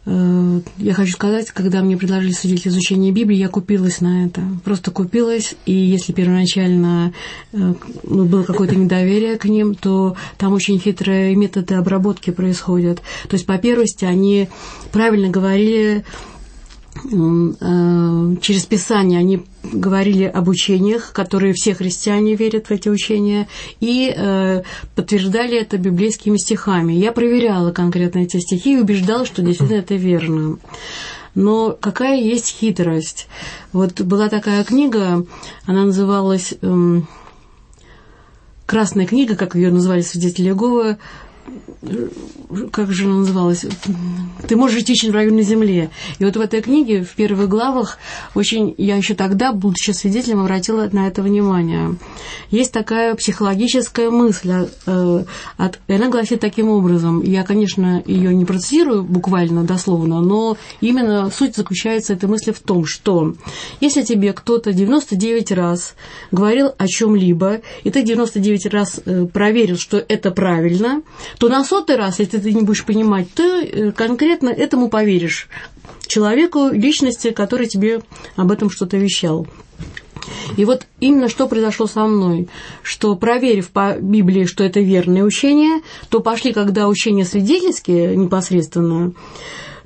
я хочу сказать, когда мне предложили судить изучение Библии, я купилась на это. Просто купилась, и если первоначально э, ну, было какое-то [COUGHS] недоверие к ним, то там очень хитрые методы обработки происходят. То есть, по первости, они правильно говорили Э, через Писание они говорили об учениях, которые все христиане верят в эти учения, и э, подтверждали это библейскими стихами. Я проверяла конкретно эти стихи и убеждала, что действительно это верно. Но какая есть хитрость? Вот была такая книга, она называлась эм, «Красная книга», как ее называли свидетели Иеговы, как же она называлась? Ты можешь течь в районе земле. И вот в этой книге, в первых главах, очень, я еще тогда, будучи свидетелем, обратила на это внимание. Есть такая психологическая мысль, э, от, и она гласит таким образом. Я, конечно, ее не процессирую буквально, дословно, но именно суть заключается этой мысли в том, что если тебе кто-то 99 раз говорил о чем-либо, и ты 99 раз э, проверил, что это правильно, то на сотый раз, если ты не будешь понимать, ты э, конкретно этому поверишь. Человеку, личности, который тебе об этом что-то вещал. И вот именно что произошло со мной, что проверив по Библии, что это верное учение, то пошли, когда учения свидетельские непосредственно,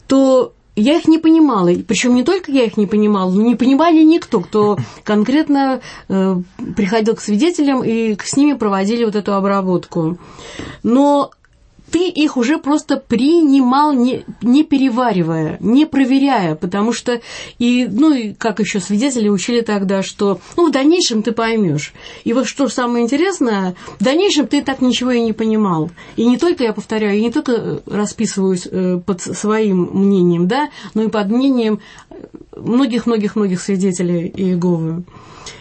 то я их не понимала. Причем не только я их не понимала, но не понимали никто, кто конкретно э, приходил к свидетелям и с ними проводили вот эту обработку. Но ты их уже просто принимал, не, не переваривая, не проверяя, потому что, и, ну, и как еще свидетели учили тогда, что, ну, в дальнейшем ты поймешь. И вот что самое интересное, в дальнейшем ты так ничего и не понимал. И не только, я повторяю, я не только расписываюсь э, под своим мнением, да, но и под мнением многих-многих-многих свидетелей Иеговы.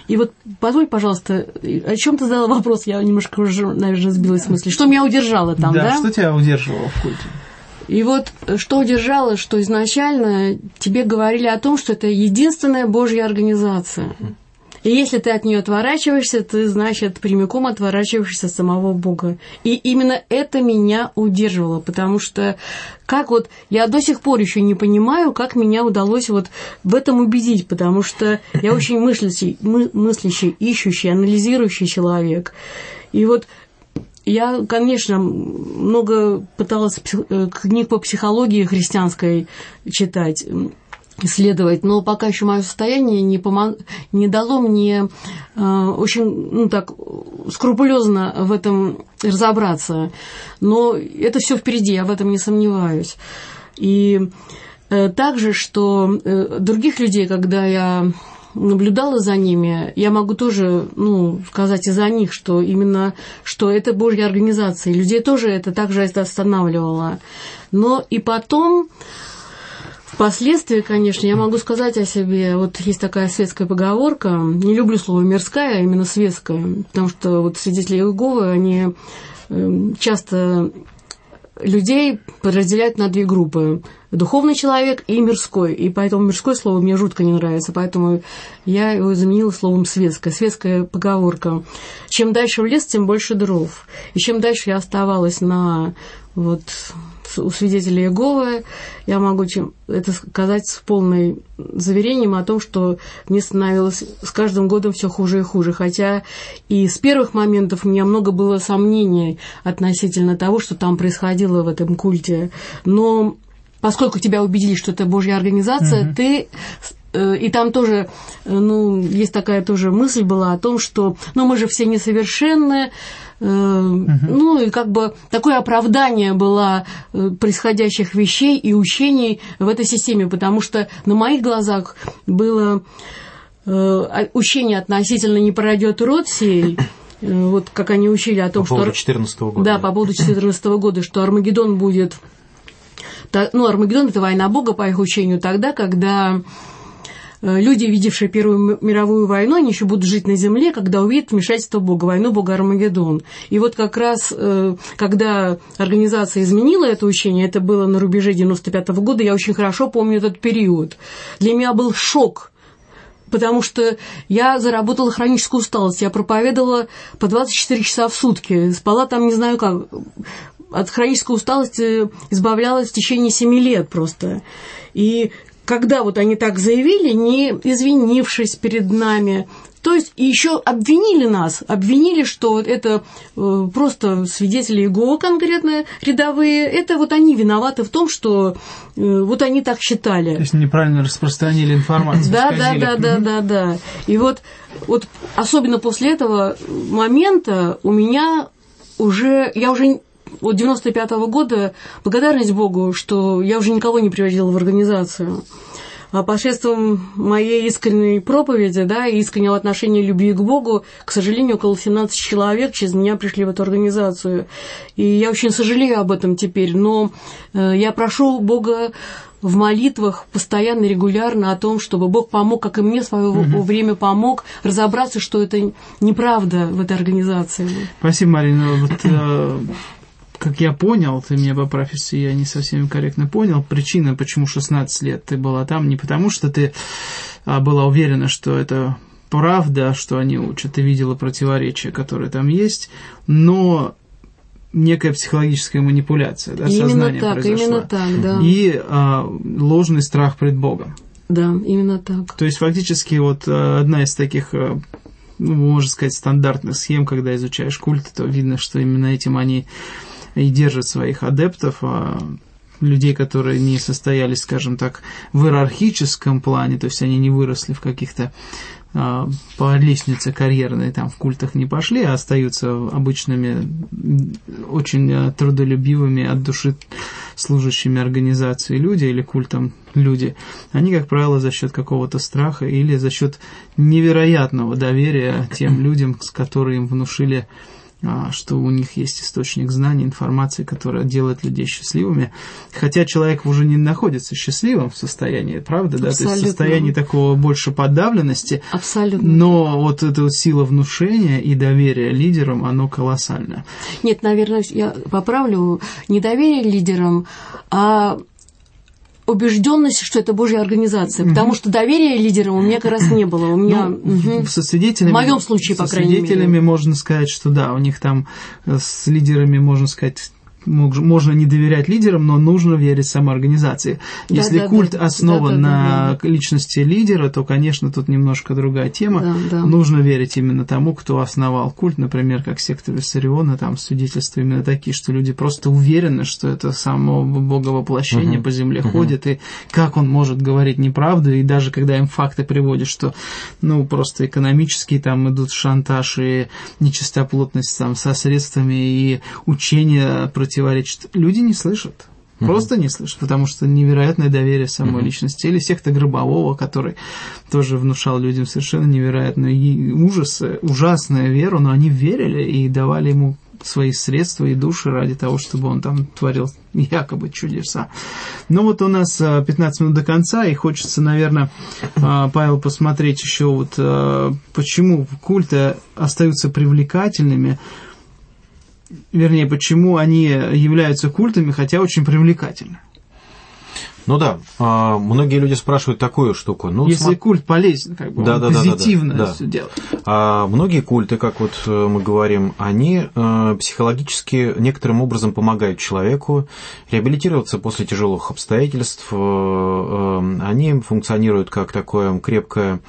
И вот позволь, пожалуйста, о чем ты задала вопрос? Я немножко уже, наверное, сбилась с мысли. Что меня удержало там, да? Да, что тебя удерживало в культе? И вот что удержало, что изначально тебе говорили о том, что это единственная Божья организация. И если ты от нее отворачиваешься, ты, значит, прямиком отворачиваешься от самого Бога. И именно это меня удерживало, потому что как вот я до сих пор еще не понимаю, как меня удалось вот в этом убедить, потому что я очень [LAUGHS] мыслящий, мы, мыслящий, ищущий, анализирующий человек. И вот я, конечно, много пыталась э, книг по психологии христианской читать, исследовать, но пока еще мое состояние не, помог, не дало мне э, очень, ну так, скрупулезно в этом разобраться. Но это все впереди, я в этом не сомневаюсь. И э, также, что э, других людей, когда я наблюдала за ними, я могу тоже ну, сказать и за них, что именно что это Божья организация. И людей тоже это также останавливало. Но и потом, впоследствии, конечно, я могу сказать о себе, вот есть такая светская поговорка, не люблю слово мирская, а именно светская, потому что вот свидетели Иеговы, они эм, часто людей подразделяют на две группы. Духовный человек и мирской. И поэтому мирское слово мне жутко не нравится. Поэтому я его заменила словом светское. Светская поговорка. Чем дальше в лес, тем больше дров. И чем дальше я оставалась на вот у свидетелей Иеговы, я могу чем, это сказать с полным заверением о том, что мне становилось с каждым годом все хуже и хуже. Хотя и с первых моментов у меня много было сомнений относительно того, что там происходило в этом культе. Но поскольку тебя убедили, что это Божья организация, mm-hmm. ты э, и там тоже, э, ну, есть такая тоже мысль была о том, что, ну, мы же все несовершенны, Угу. Ну, и как бы такое оправдание было э, происходящих вещей и учений в этой системе, потому что на моих глазах было э, учение относительно «не пройдет род сей», вот как они учили о том, по поводу что... 14 года. Да, по поводу 14 года, что Армагеддон будет... Ну, Армагеддон – это война Бога, по их учению, тогда, когда Э, люди, видевшие Первую мировую войну, они еще будут жить на земле, когда увидят вмешательство Бога, войну Бога Армагеддон. И вот как раз, э, когда организация изменила это учение, это было на рубеже 95 -го года, я очень хорошо помню этот период. Для меня был шок, потому что я заработала хроническую усталость. Я проповедовала по 24 часа в сутки, спала там не знаю как. От хронической усталости избавлялась в течение 7 лет просто. И когда вот они так заявили, не извинившись перед нами, то есть еще обвинили нас, обвинили, что это э, просто свидетели ИГО конкретно рядовые, это вот они виноваты в том, что э, вот они так считали. То есть неправильно распространили информацию. Да, да, да, да, да, да. И вот, вот особенно после этого момента у меня уже, я уже вот 95 -го года благодарность Богу, что я уже никого не приводила в организацию. А посредством моей искренней проповеди, да, и искреннего отношения любви к Богу, к сожалению, около 17 человек через меня пришли в эту организацию. И я очень сожалею об этом теперь, но э, я прошу Бога в молитвах постоянно, регулярно о том, чтобы Бог помог, как и мне в свое угу. время помог, разобраться, что это неправда в этой организации. Спасибо, Марина. Вот, э, как я понял, ты меня поправь, если я не совсем корректно понял, причина, почему 16 лет ты была там, не потому что ты а, была уверена, что это правда, что они учат, ты видела противоречия, которые там есть, но некая психологическая манипуляция, да, именно сознание так, произошла. Именно так, да. И а, ложный страх пред Богом. Да, именно так. То есть фактически вот а, одна из таких а, ну, можно сказать, стандартных схем, когда изучаешь культ, то видно, что именно этим они и держит своих адептов, а людей, которые не состоялись, скажем так, в иерархическом плане, то есть они не выросли в каких-то а, по лестнице карьерной там в культах не пошли, а остаются обычными, очень а, трудолюбивыми, от души служащими организации люди или культом люди, они, как правило, за счет какого-то страха или за счет невероятного доверия тем [CLEARS THROAT] людям, с которыми им внушили что у них есть источник знаний, информации, которая делает людей счастливыми. Хотя человек уже не находится счастливым в состоянии, правда, да? То есть в состоянии такого больше подавленности. Абсолютно. Но вот эта вот сила внушения и доверия лидерам, оно колоссальное. Нет, наверное, я поправлю, не доверие лидерам, а убежденность, что это Божья организация, потому что доверия лидерам у меня как раз не было. У меня Ну, мгм. со свидетелями, В моем случае, по со крайней мере. свидетелями можно сказать, что да, у них там э, с лидерами, можно сказать, можно не доверять лидерам, но нужно верить самоорганизации. Да, Если да, культ да. основан Да, да, на личности лидера, то, конечно, тут немножко другая тема. Да, да. Нужно верить именно тому, кто основал культ, например, как секта Виссариона, там свидетельства именно такие, что люди просто уверены, что это само Боговоплощение по земле ходит, и как он может говорить неправду, и даже когда им факты приводят, что, ну, просто экономически там идут шантаж и нечистоплотность там со средствами, и учение противоречит, люди не слышат. Просто не слышат, потому что невероятное доверие самой личности. Или секта Гробового, который тоже внушал людям совершенно невероятную ужас, ужасную веру, но они верили и давали ему свои средства и души ради того, чтобы он там творил якобы чудеса. Ну вот у нас а, 15 минут до конца, и хочется, наверное, а, Павел, посмотреть еще вот а, почему культы остаются привлекательными, вернее, почему они являются культами, хотя очень привлекательны. Ну да, а, многие люди спрашивают такую штуку. Ну, Если смо- культ полезен, как бы Да, да, да, да, да, позитивно да. все делает. А многие культы, как вот э, мы говорим, они э, психологически некоторым образом помогают человеку реабилитироваться после тяжелых обстоятельств. Э, Они функционируют как такое крепкая,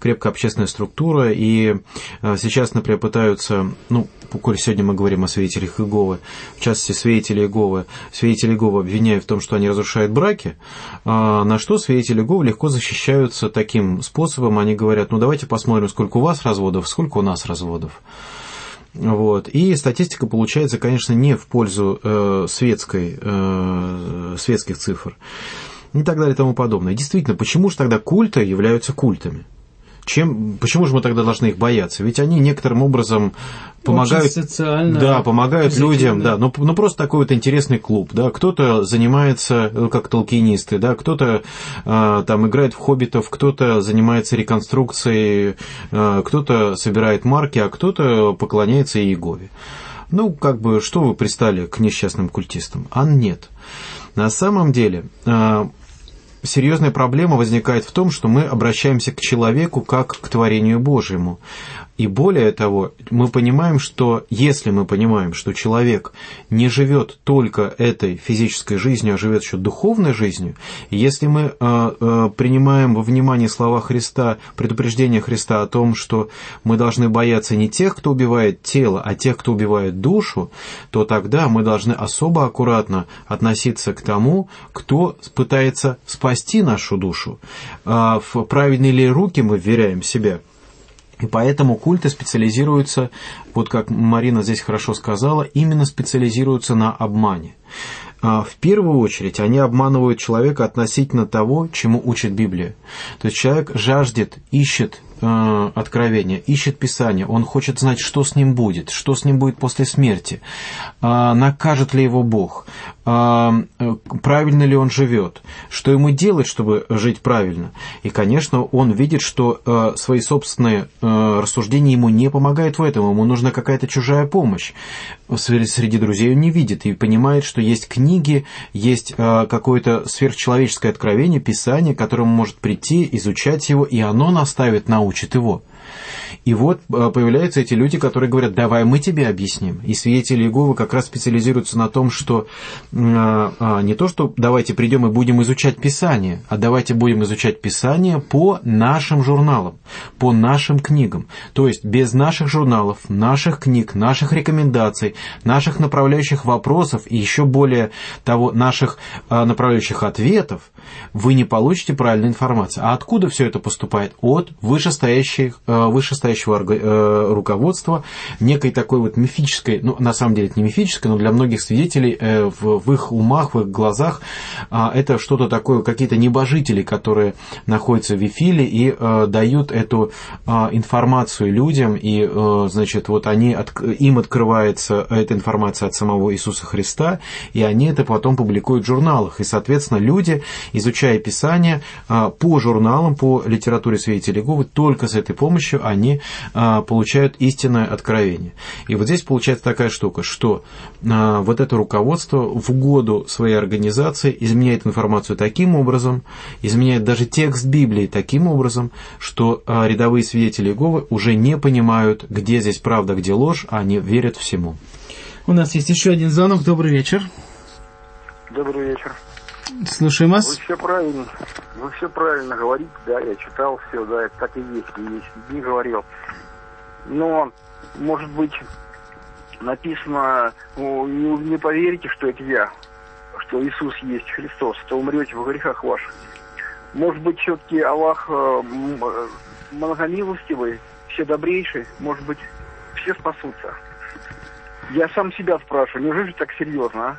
крепкая общественная структура. И сейчас, например, пытаются, ну, коль сегодня мы говорим о свидетелях Иеговы, в частности, свидетели Иеговы, свидетели Иеговы обвиняют в том, что они разрушают браки, а, на что свидетели Иеговы легко защищаются таким способом. Они говорят, ну давайте посмотрим, сколько у вас разводов, сколько у нас разводов. Вот. И статистика получается, конечно, не в пользу э, светской, э, светских цифр и так далее и тому подобное. Действительно, почему же тогда культы являются культами? Чем, почему же мы тогда должны их бояться? Ведь они некоторым образом помогают, да, помогают людям, да, ну, ну просто такой вот интересный клуб, да, кто-то занимается, ну, как толкинисты, да, кто-то э, там играет в хоббитов, кто-то занимается реконструкцией, э, кто-то собирает марки, а кто-то поклоняется Иегове. Ну, как бы, что вы пристали к несчастным культистам? А нет. На самом деле, э, серьезная проблема возникает в том, что мы обращаемся к человеку как к творению Божьему. И более того, мы понимаем, что если мы понимаем, что человек не живет только этой физической жизнью, а живет еще духовной жизнью, если мы э, э, принимаем во внимание слова Христа, предупреждение Христа о том, что мы должны бояться не тех, кто убивает тело, а тех, кто убивает душу, то тогда мы должны особо аккуратно относиться к тому, кто пытается спасти нашу душу. А В правильные ли руки мы вверяем себя? И поэтому культы специализируются, вот как Марина здесь хорошо сказала, именно специализируются на обмане. А, В первую очередь они обманывают человека относительно того, чему учит Библия. То есть человек жаждет, ищет э, откровения, ищет Писание, он хочет знать, что с ним будет, что с ним будет после смерти, а, накажет ли его Бог, а, правильно ли он живет, что ему делать, чтобы жить правильно. И, конечно, он видит, что э, свои собственные э, рассуждения ему не помогают в этом, ему нужна какая-то чужая помощь. Среди друзей он не видит и понимает, что есть книги, есть э, какое-то сверхчеловеческое откровение, Писание, к которому может прийти, изучать его, и оно наставит, научит его. И вот э, появляются эти люди, которые говорят, давай мы тебе объясним. И свидетели Иеговы как раз специализируются на том, что э, э, не то, что давайте придем и будем изучать Писание, а давайте будем изучать Писание по нашим журналам, по нашим книгам. То есть без наших журналов, наших книг, наших рекомендаций, наших направляющих вопросов и еще более того, наших э, направляющих ответов, вы не получите правильной информации. А откуда все это поступает? От вышестоящих, э, вышестоящего э, руководства, некой такой вот мифической, ну, на самом деле это не мифической, но для многих свидетелей э, в, их умах, в их глазах а, это что-то такое, какие-то небожители, которые находятся в Вифиле и э, дают эту а, информацию людям, и, значит, вот они, им открывается эта информация от самого Иисуса Христа, и они это потом публикуют в журналах. И, соответственно, люди, изучая Писание а, по журналам, по литературе свидетелей Иеговы, только с этой помощью помощью они а, получают истинное откровение. И вот здесь получается такая штука, что а, вот это руководство в угоду своей организации изменяет информацию таким образом, изменяет даже текст Библии таким образом, что а, рядовые свидетели Иеговы уже не понимают, где здесь правда, где ложь, а они верят всему. У нас есть еще один звонок. Добрый вечер. Добрый вечер. Слушаем Вы вас. все правильно, вы все правильно говорите, да, я читал все, да, это так и есть, и есть, не говорил. Но, может быть, написано, ну, не, поверите, что это я, что Иисус есть Христос, то умрете в грехах ваших. Может быть, все-таки Аллах э, э, многомилостивый, все добрейший, может быть, все спасутся. Я сам себя спрашиваю, неужели так серьезно, а?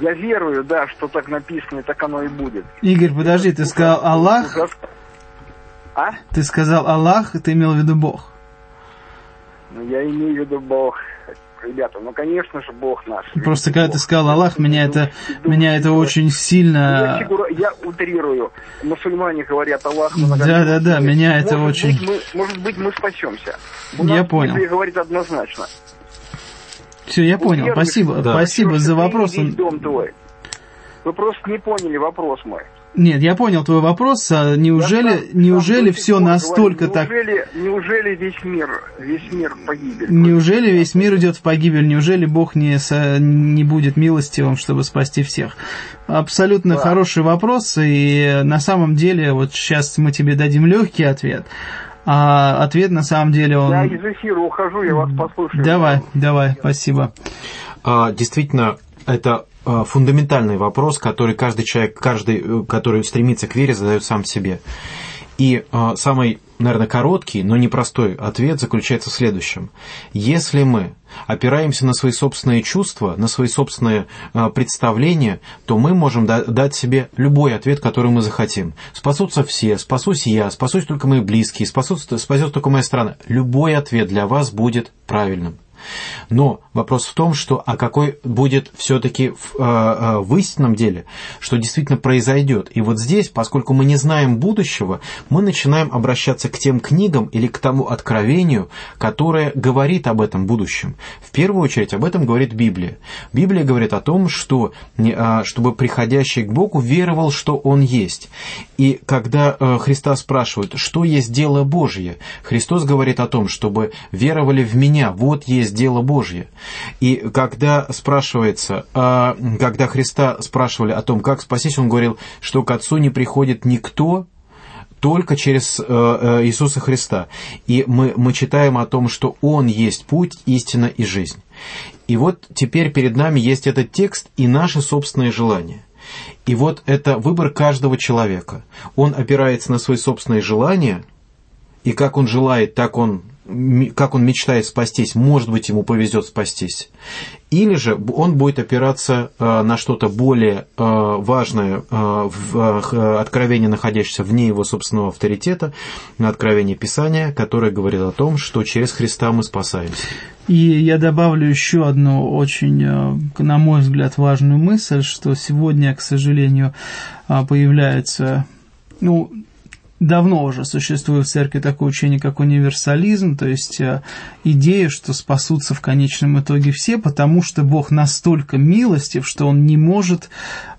Я верую, да, что так написано, и так оно и будет. Игорь, подожди, ты сказал Аллах. А? ты сказал Аллах, ты имел в виду Бог. Ну, я имею в виду Бог. Ребята, ну, конечно же, Бог наш. Просто когда ты Бог. сказал Аллах, меня это, меня это очень Я, сильно... фигура- я утрирую. Мусульмане говорят Аллах. Да-да-да, меня это может очень- Быть, мы, может быть, мы спасемся. У Я нас понял. Библия говорит однозначно. Все, я понял. Уверуешь, Спасибо, Да. спасибо за вопрос. дом твой. Вы просто не поняли вопрос мой. Нет, я понял твой вопрос. А Неужели, сам- сам неужели сих все настолько говорю, так... Неужели, неужели весь мир, весь мир погибель? Неужели весь мир идет в погибель? Неужели Бог не, со- не будет милостивым, чтобы спасти всех? Абсолютно Да. хороший вопрос, и на самом деле, вот сейчас мы тебе дадим легкий ответ, а ответ на самом деле он... Я из эфира ухожу, я вас послушаю. Давай, давай, спасибо. А, Действительно, это а, фундаментальный вопрос, который каждый человек, каждый, э, который стремится к вере, задает сам себе. И а, самый, наверное, короткий, но непростой ответ заключается в следующем. Если мы опираемся на свои собственные чувства, на свои собственные а, представления, то мы можем да- дать себе любой ответ, который мы захотим. Спасутся все, спасусь я, спасусь только мои близкие, спасутся, спасет только моя страна. Любой ответ для вас будет правильным. Но вопрос в том, что а какой будет все-таки в, э, э, в истинном деле, что действительно произойдет. И вот здесь, поскольку мы не знаем будущего, мы начинаем обращаться к тем книгам или к тому откровению, которое говорит об этом будущем. В первую очередь об этом говорит Библия. Библия говорит о том, что а, чтобы приходящий к Богу веровал, что Он есть. И когда э, Христа спрашивают, что есть дело Божье, Христос говорит о том, чтобы веровали в Меня, вот есть дело Божье. И когда спрашивается, а, когда Христа спрашивали о том, как спастись, Он говорил, что к Отцу не приходит никто, только через э, э, Иисуса Христа. И мы, мы читаем о том, что Он есть путь, истина и жизнь. И вот теперь перед нами есть этот текст и наши собственные желания. И вот это выбор каждого человека. Он опирается на свои собственные желания, и как он желает, так он, как он мечтает спастись, может быть, ему повезет спастись. Или же он будет опираться э, на что-то более э, важное э, в откровение, находящееся вне его собственного авторитета, на откровение Писания, которое говорит о том, что через Христа мы спасаемся. И я добавлю еще одну очень, на мой взгляд, важную мысль, что сегодня, к сожалению, появляется, ну, давно уже существует в церкви такое учение, как универсализм, то есть э, идея, что спасутся в конечном итоге все, потому что Бог настолько милостив, что Он не может,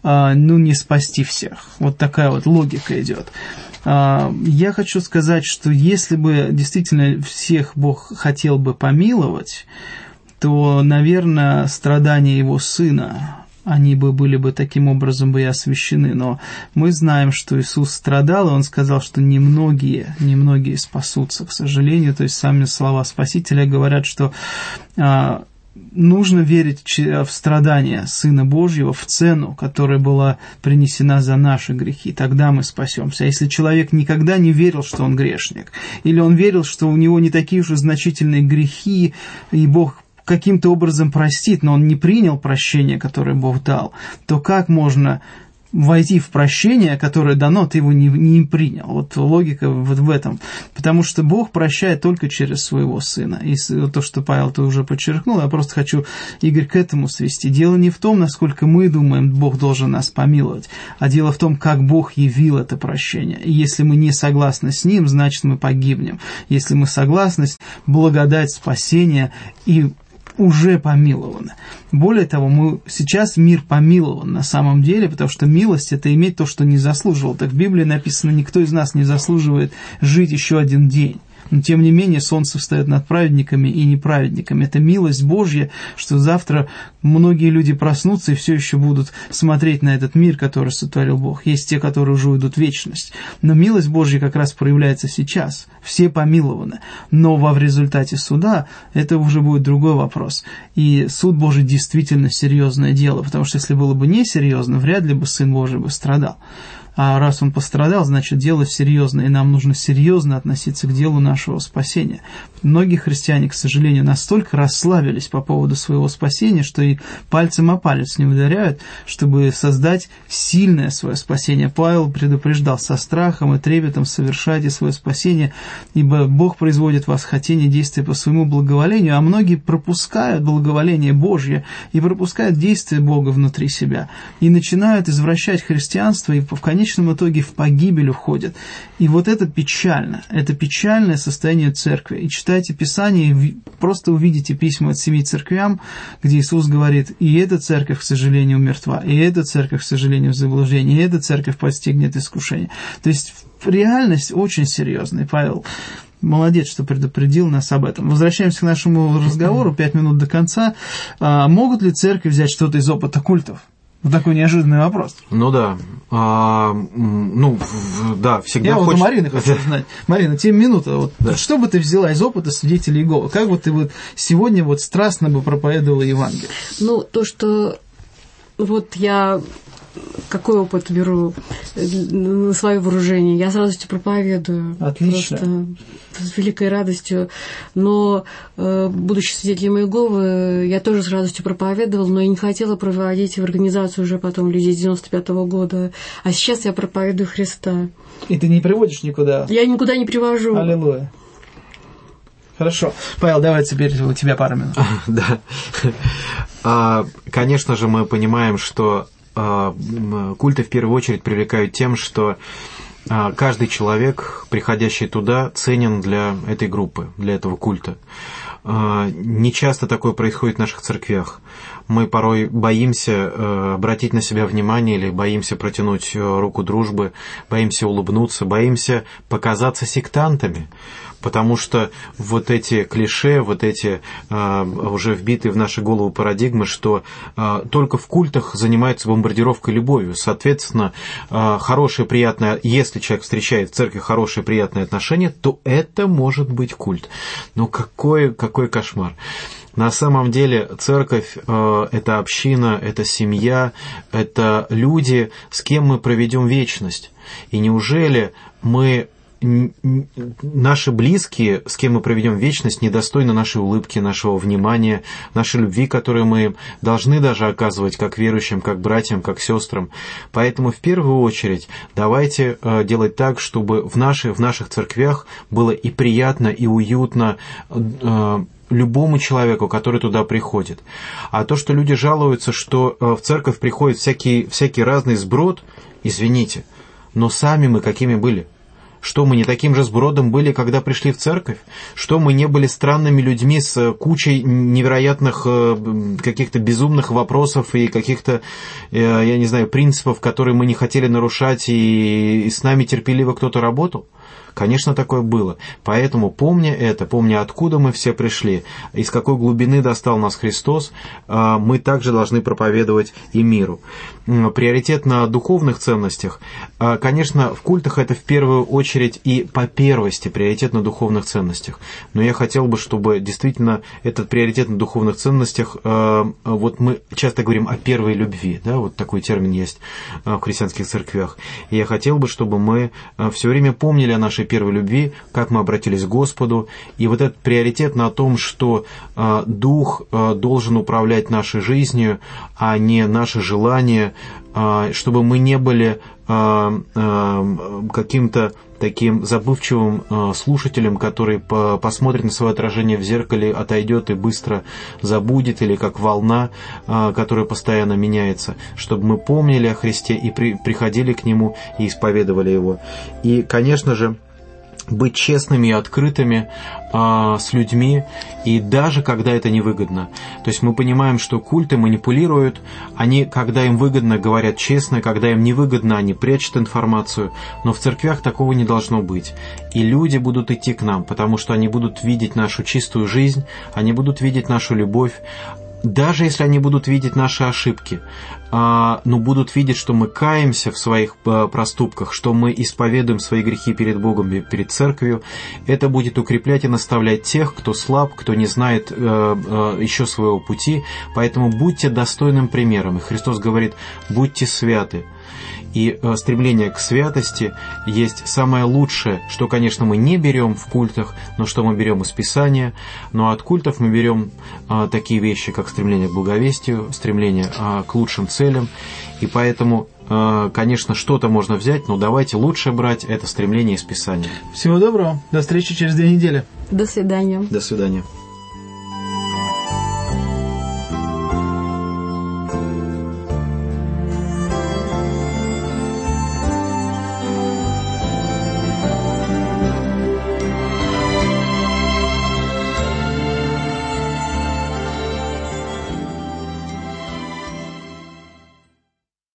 а, ну, не спасти всех. Вот такая вот логика идет. А, Я хочу сказать, что если бы действительно всех Бог хотел бы помиловать, то, наверное, страдания его сына, они бы были бы таким образом бы и освящены. Но мы знаем, что Иисус страдал, и Он сказал, что немногие, немногие спасутся, к сожалению. То есть сами слова Спасителя говорят, что а, нужно верить в страдания Сына Божьего, в цену, которая была принесена за наши грехи. Тогда мы спасемся. А если человек никогда не верил, что он грешник, или он верил, что у него не такие уж значительные грехи, и Бог каким-то образом простит, но он не принял прощение, которое Бог дал, то как можно войти в прощение, которое дано, ты его не, не принял. Вот логика вот в этом. Потому что Бог прощает только через своего Сына. И то, что Павел ты уже подчеркнул, я просто хочу, Игорь, к этому свести. Дело не в том, насколько мы думаем, Бог должен нас помиловать, а дело в том, как Бог явил это прощение. И если мы не согласны с Ним, значит мы погибнем. Если мы согласны, благодать спасения и уже помилованы. Более того, мы сейчас мир помилован на самом деле, потому что милость – это иметь то, что не заслуживал. Так в Библии написано, никто из нас не заслуживает жить еще один день. Но тем не менее солнце встает над праведниками и неправедниками. Это милость Божья, что завтра многие люди проснутся и все еще будут смотреть на этот мир, который сотворил Бог. Есть те, которые уже уйдут в вечность. Но милость Божья как раз проявляется сейчас. Все помилованы. Но во в результате суда это уже будет другой вопрос. И суд Божий действительно серьезное дело, потому что если было бы несерьезно, вряд ли бы Сын Божий бы страдал а раз он пострадал, значит дело серьезное, и нам нужно серьезно относиться к делу нашего спасения. Многие христиане, к сожалению, настолько расслабились по поводу своего спасения, что и пальцем о палец не ударяют, чтобы создать сильное свое спасение. Павел предупреждал со страхом и трепетом совершайте свое спасение, ибо Бог производит вас хотение действия по своему благоволению, а многие пропускают благоволение Божье и пропускают действие Бога внутри себя и начинают извращать христианство и в конечном итоге в погибель уходят. И вот это печально. Это печальное состояние церкви. И читайте Писание, просто увидите письма от семи церквям, где Иисус говорит, и эта церковь, к сожалению, мертва, и эта церковь, к сожалению, в заблуждении, и эта церковь постигнет искушение. То есть реальность очень серьезная. Павел молодец, что предупредил нас об этом. Возвращаемся к нашему разговору, пять минут до конца. А, могут ли церкви взять что-то из опыта культов? Вот такой неожиданный вопрос. Ну да. А, ну, да, всегда Я хочешь... вот у Марины хочу знать. Марина, тебе минута. Вот, Да. Что бы ты взяла из опыта свидетелей Иеговы? Как бы ты вот сегодня вот страстно бы проповедовала Евангелие? Ну, то, что вот я какой опыт беру э, на свое вооружение, я с радостью проповедую. Отлично. Просто с великой радостью. Но, э, будучи свидетелем Иеговы, я тоже с радостью проповедовала, но я не хотела проводить в организацию уже потом людей с 95 -го года. А сейчас я проповедую Христа. И ты не приводишь никуда. Я никуда не привожу. Аллилуйя. Хорошо. Павел, давай теперь у тебя пару минут. [LAUGHS] Да. А, Конечно же, мы понимаем, что культы в первую очередь привлекают тем, что а, каждый человек, приходящий туда, ценен для этой группы, для этого культа. А, Не часто такое происходит в наших церквях. Мы порой боимся э, обратить на себя внимание или боимся протянуть э, руку дружбы, боимся улыбнуться, боимся показаться сектантами потому что вот эти клише, вот эти э, уже вбитые в наши головы парадигмы, что э, только в культах занимаются бомбардировкой любовью. Соответственно, э, хорошее, приятное, если человек встречает в церкви хорошее, приятное отношение, то это может быть культ. Но какой, какой кошмар. На самом деле церковь э, это община, это семья, это люди, с кем мы проведем вечность. И неужели мы наши близкие, с кем мы проведем вечность, недостойны нашей улыбки, нашего внимания, нашей любви, которую мы должны даже оказывать как верующим, как братьям, как сестрам. Поэтому в первую очередь давайте э, делать так, чтобы в, наши, в наших церквях было и приятно, и уютно э, любому человеку, который туда приходит. А то, что люди жалуются, что э, в церковь приходит всякий, всякий разный сброд, извините, но сами мы какими были? Что мы не таким же сбродом были, когда пришли в церковь? Что мы не были странными людьми с кучей невероятных э, каких-то безумных вопросов и каких-то, э, я не знаю, принципов, которые мы не хотели нарушать, и с нами терпеливо кто-то работал? Конечно, такое было. Поэтому, помня это, помня, откуда мы все пришли, из какой глубины достал нас Христос, э, мы также должны проповедовать и миру. Приоритет на духовных ценностях. Э, Конечно, в культах это в первую очередь и по первости приоритет на духовных ценностях. Но я хотел бы, чтобы действительно этот приоритет на духовных ценностях, э, вот мы часто говорим о первой любви, да, вот такой термин есть в христианских церквях. И я хотел бы, чтобы мы все время помнили о нашей нашей первой любви, как мы обратились к Господу. И вот этот приоритет на том, что э, Дух э, должен управлять нашей жизнью, а не наши желания, э, чтобы мы не были каким-то таким забывчивым слушателем, который по, посмотрит на свое отражение в зеркале, отойдет и быстро забудет, или как волна, которая постоянно меняется, чтобы мы помнили о Христе и при, приходили к Нему и исповедовали Его. И, конечно же, быть честными и открытыми а, с людьми, и даже когда это невыгодно. То есть мы понимаем, что культы манипулируют, они, когда им выгодно, говорят честно, когда им невыгодно, они прячут информацию, но в церквях такого не должно быть. И люди будут идти к нам, потому что они будут видеть нашу чистую жизнь, они будут видеть нашу любовь, даже если они будут видеть наши ошибки, а, но будут видеть, что мы каемся в своих а, проступках, что мы исповедуем свои грехи перед Богом перед Церковью, это будет укреплять и наставлять тех, кто слаб, кто не знает э, э, еще своего пути. Поэтому будьте достойным примером. И Христос говорит, будьте святы. И э, стремление к святости есть самое лучшее, что, конечно, мы не берем в культах, но что мы берем из Писания. Но от культов мы берем а, такие вещи, как стремление к благовестию, стремление а, к лучшим целям. И поэтому, конечно, что-то можно взять, но давайте лучше брать это стремление из Писания. Всего доброго. До встречи через две недели. До свидания. До свидания.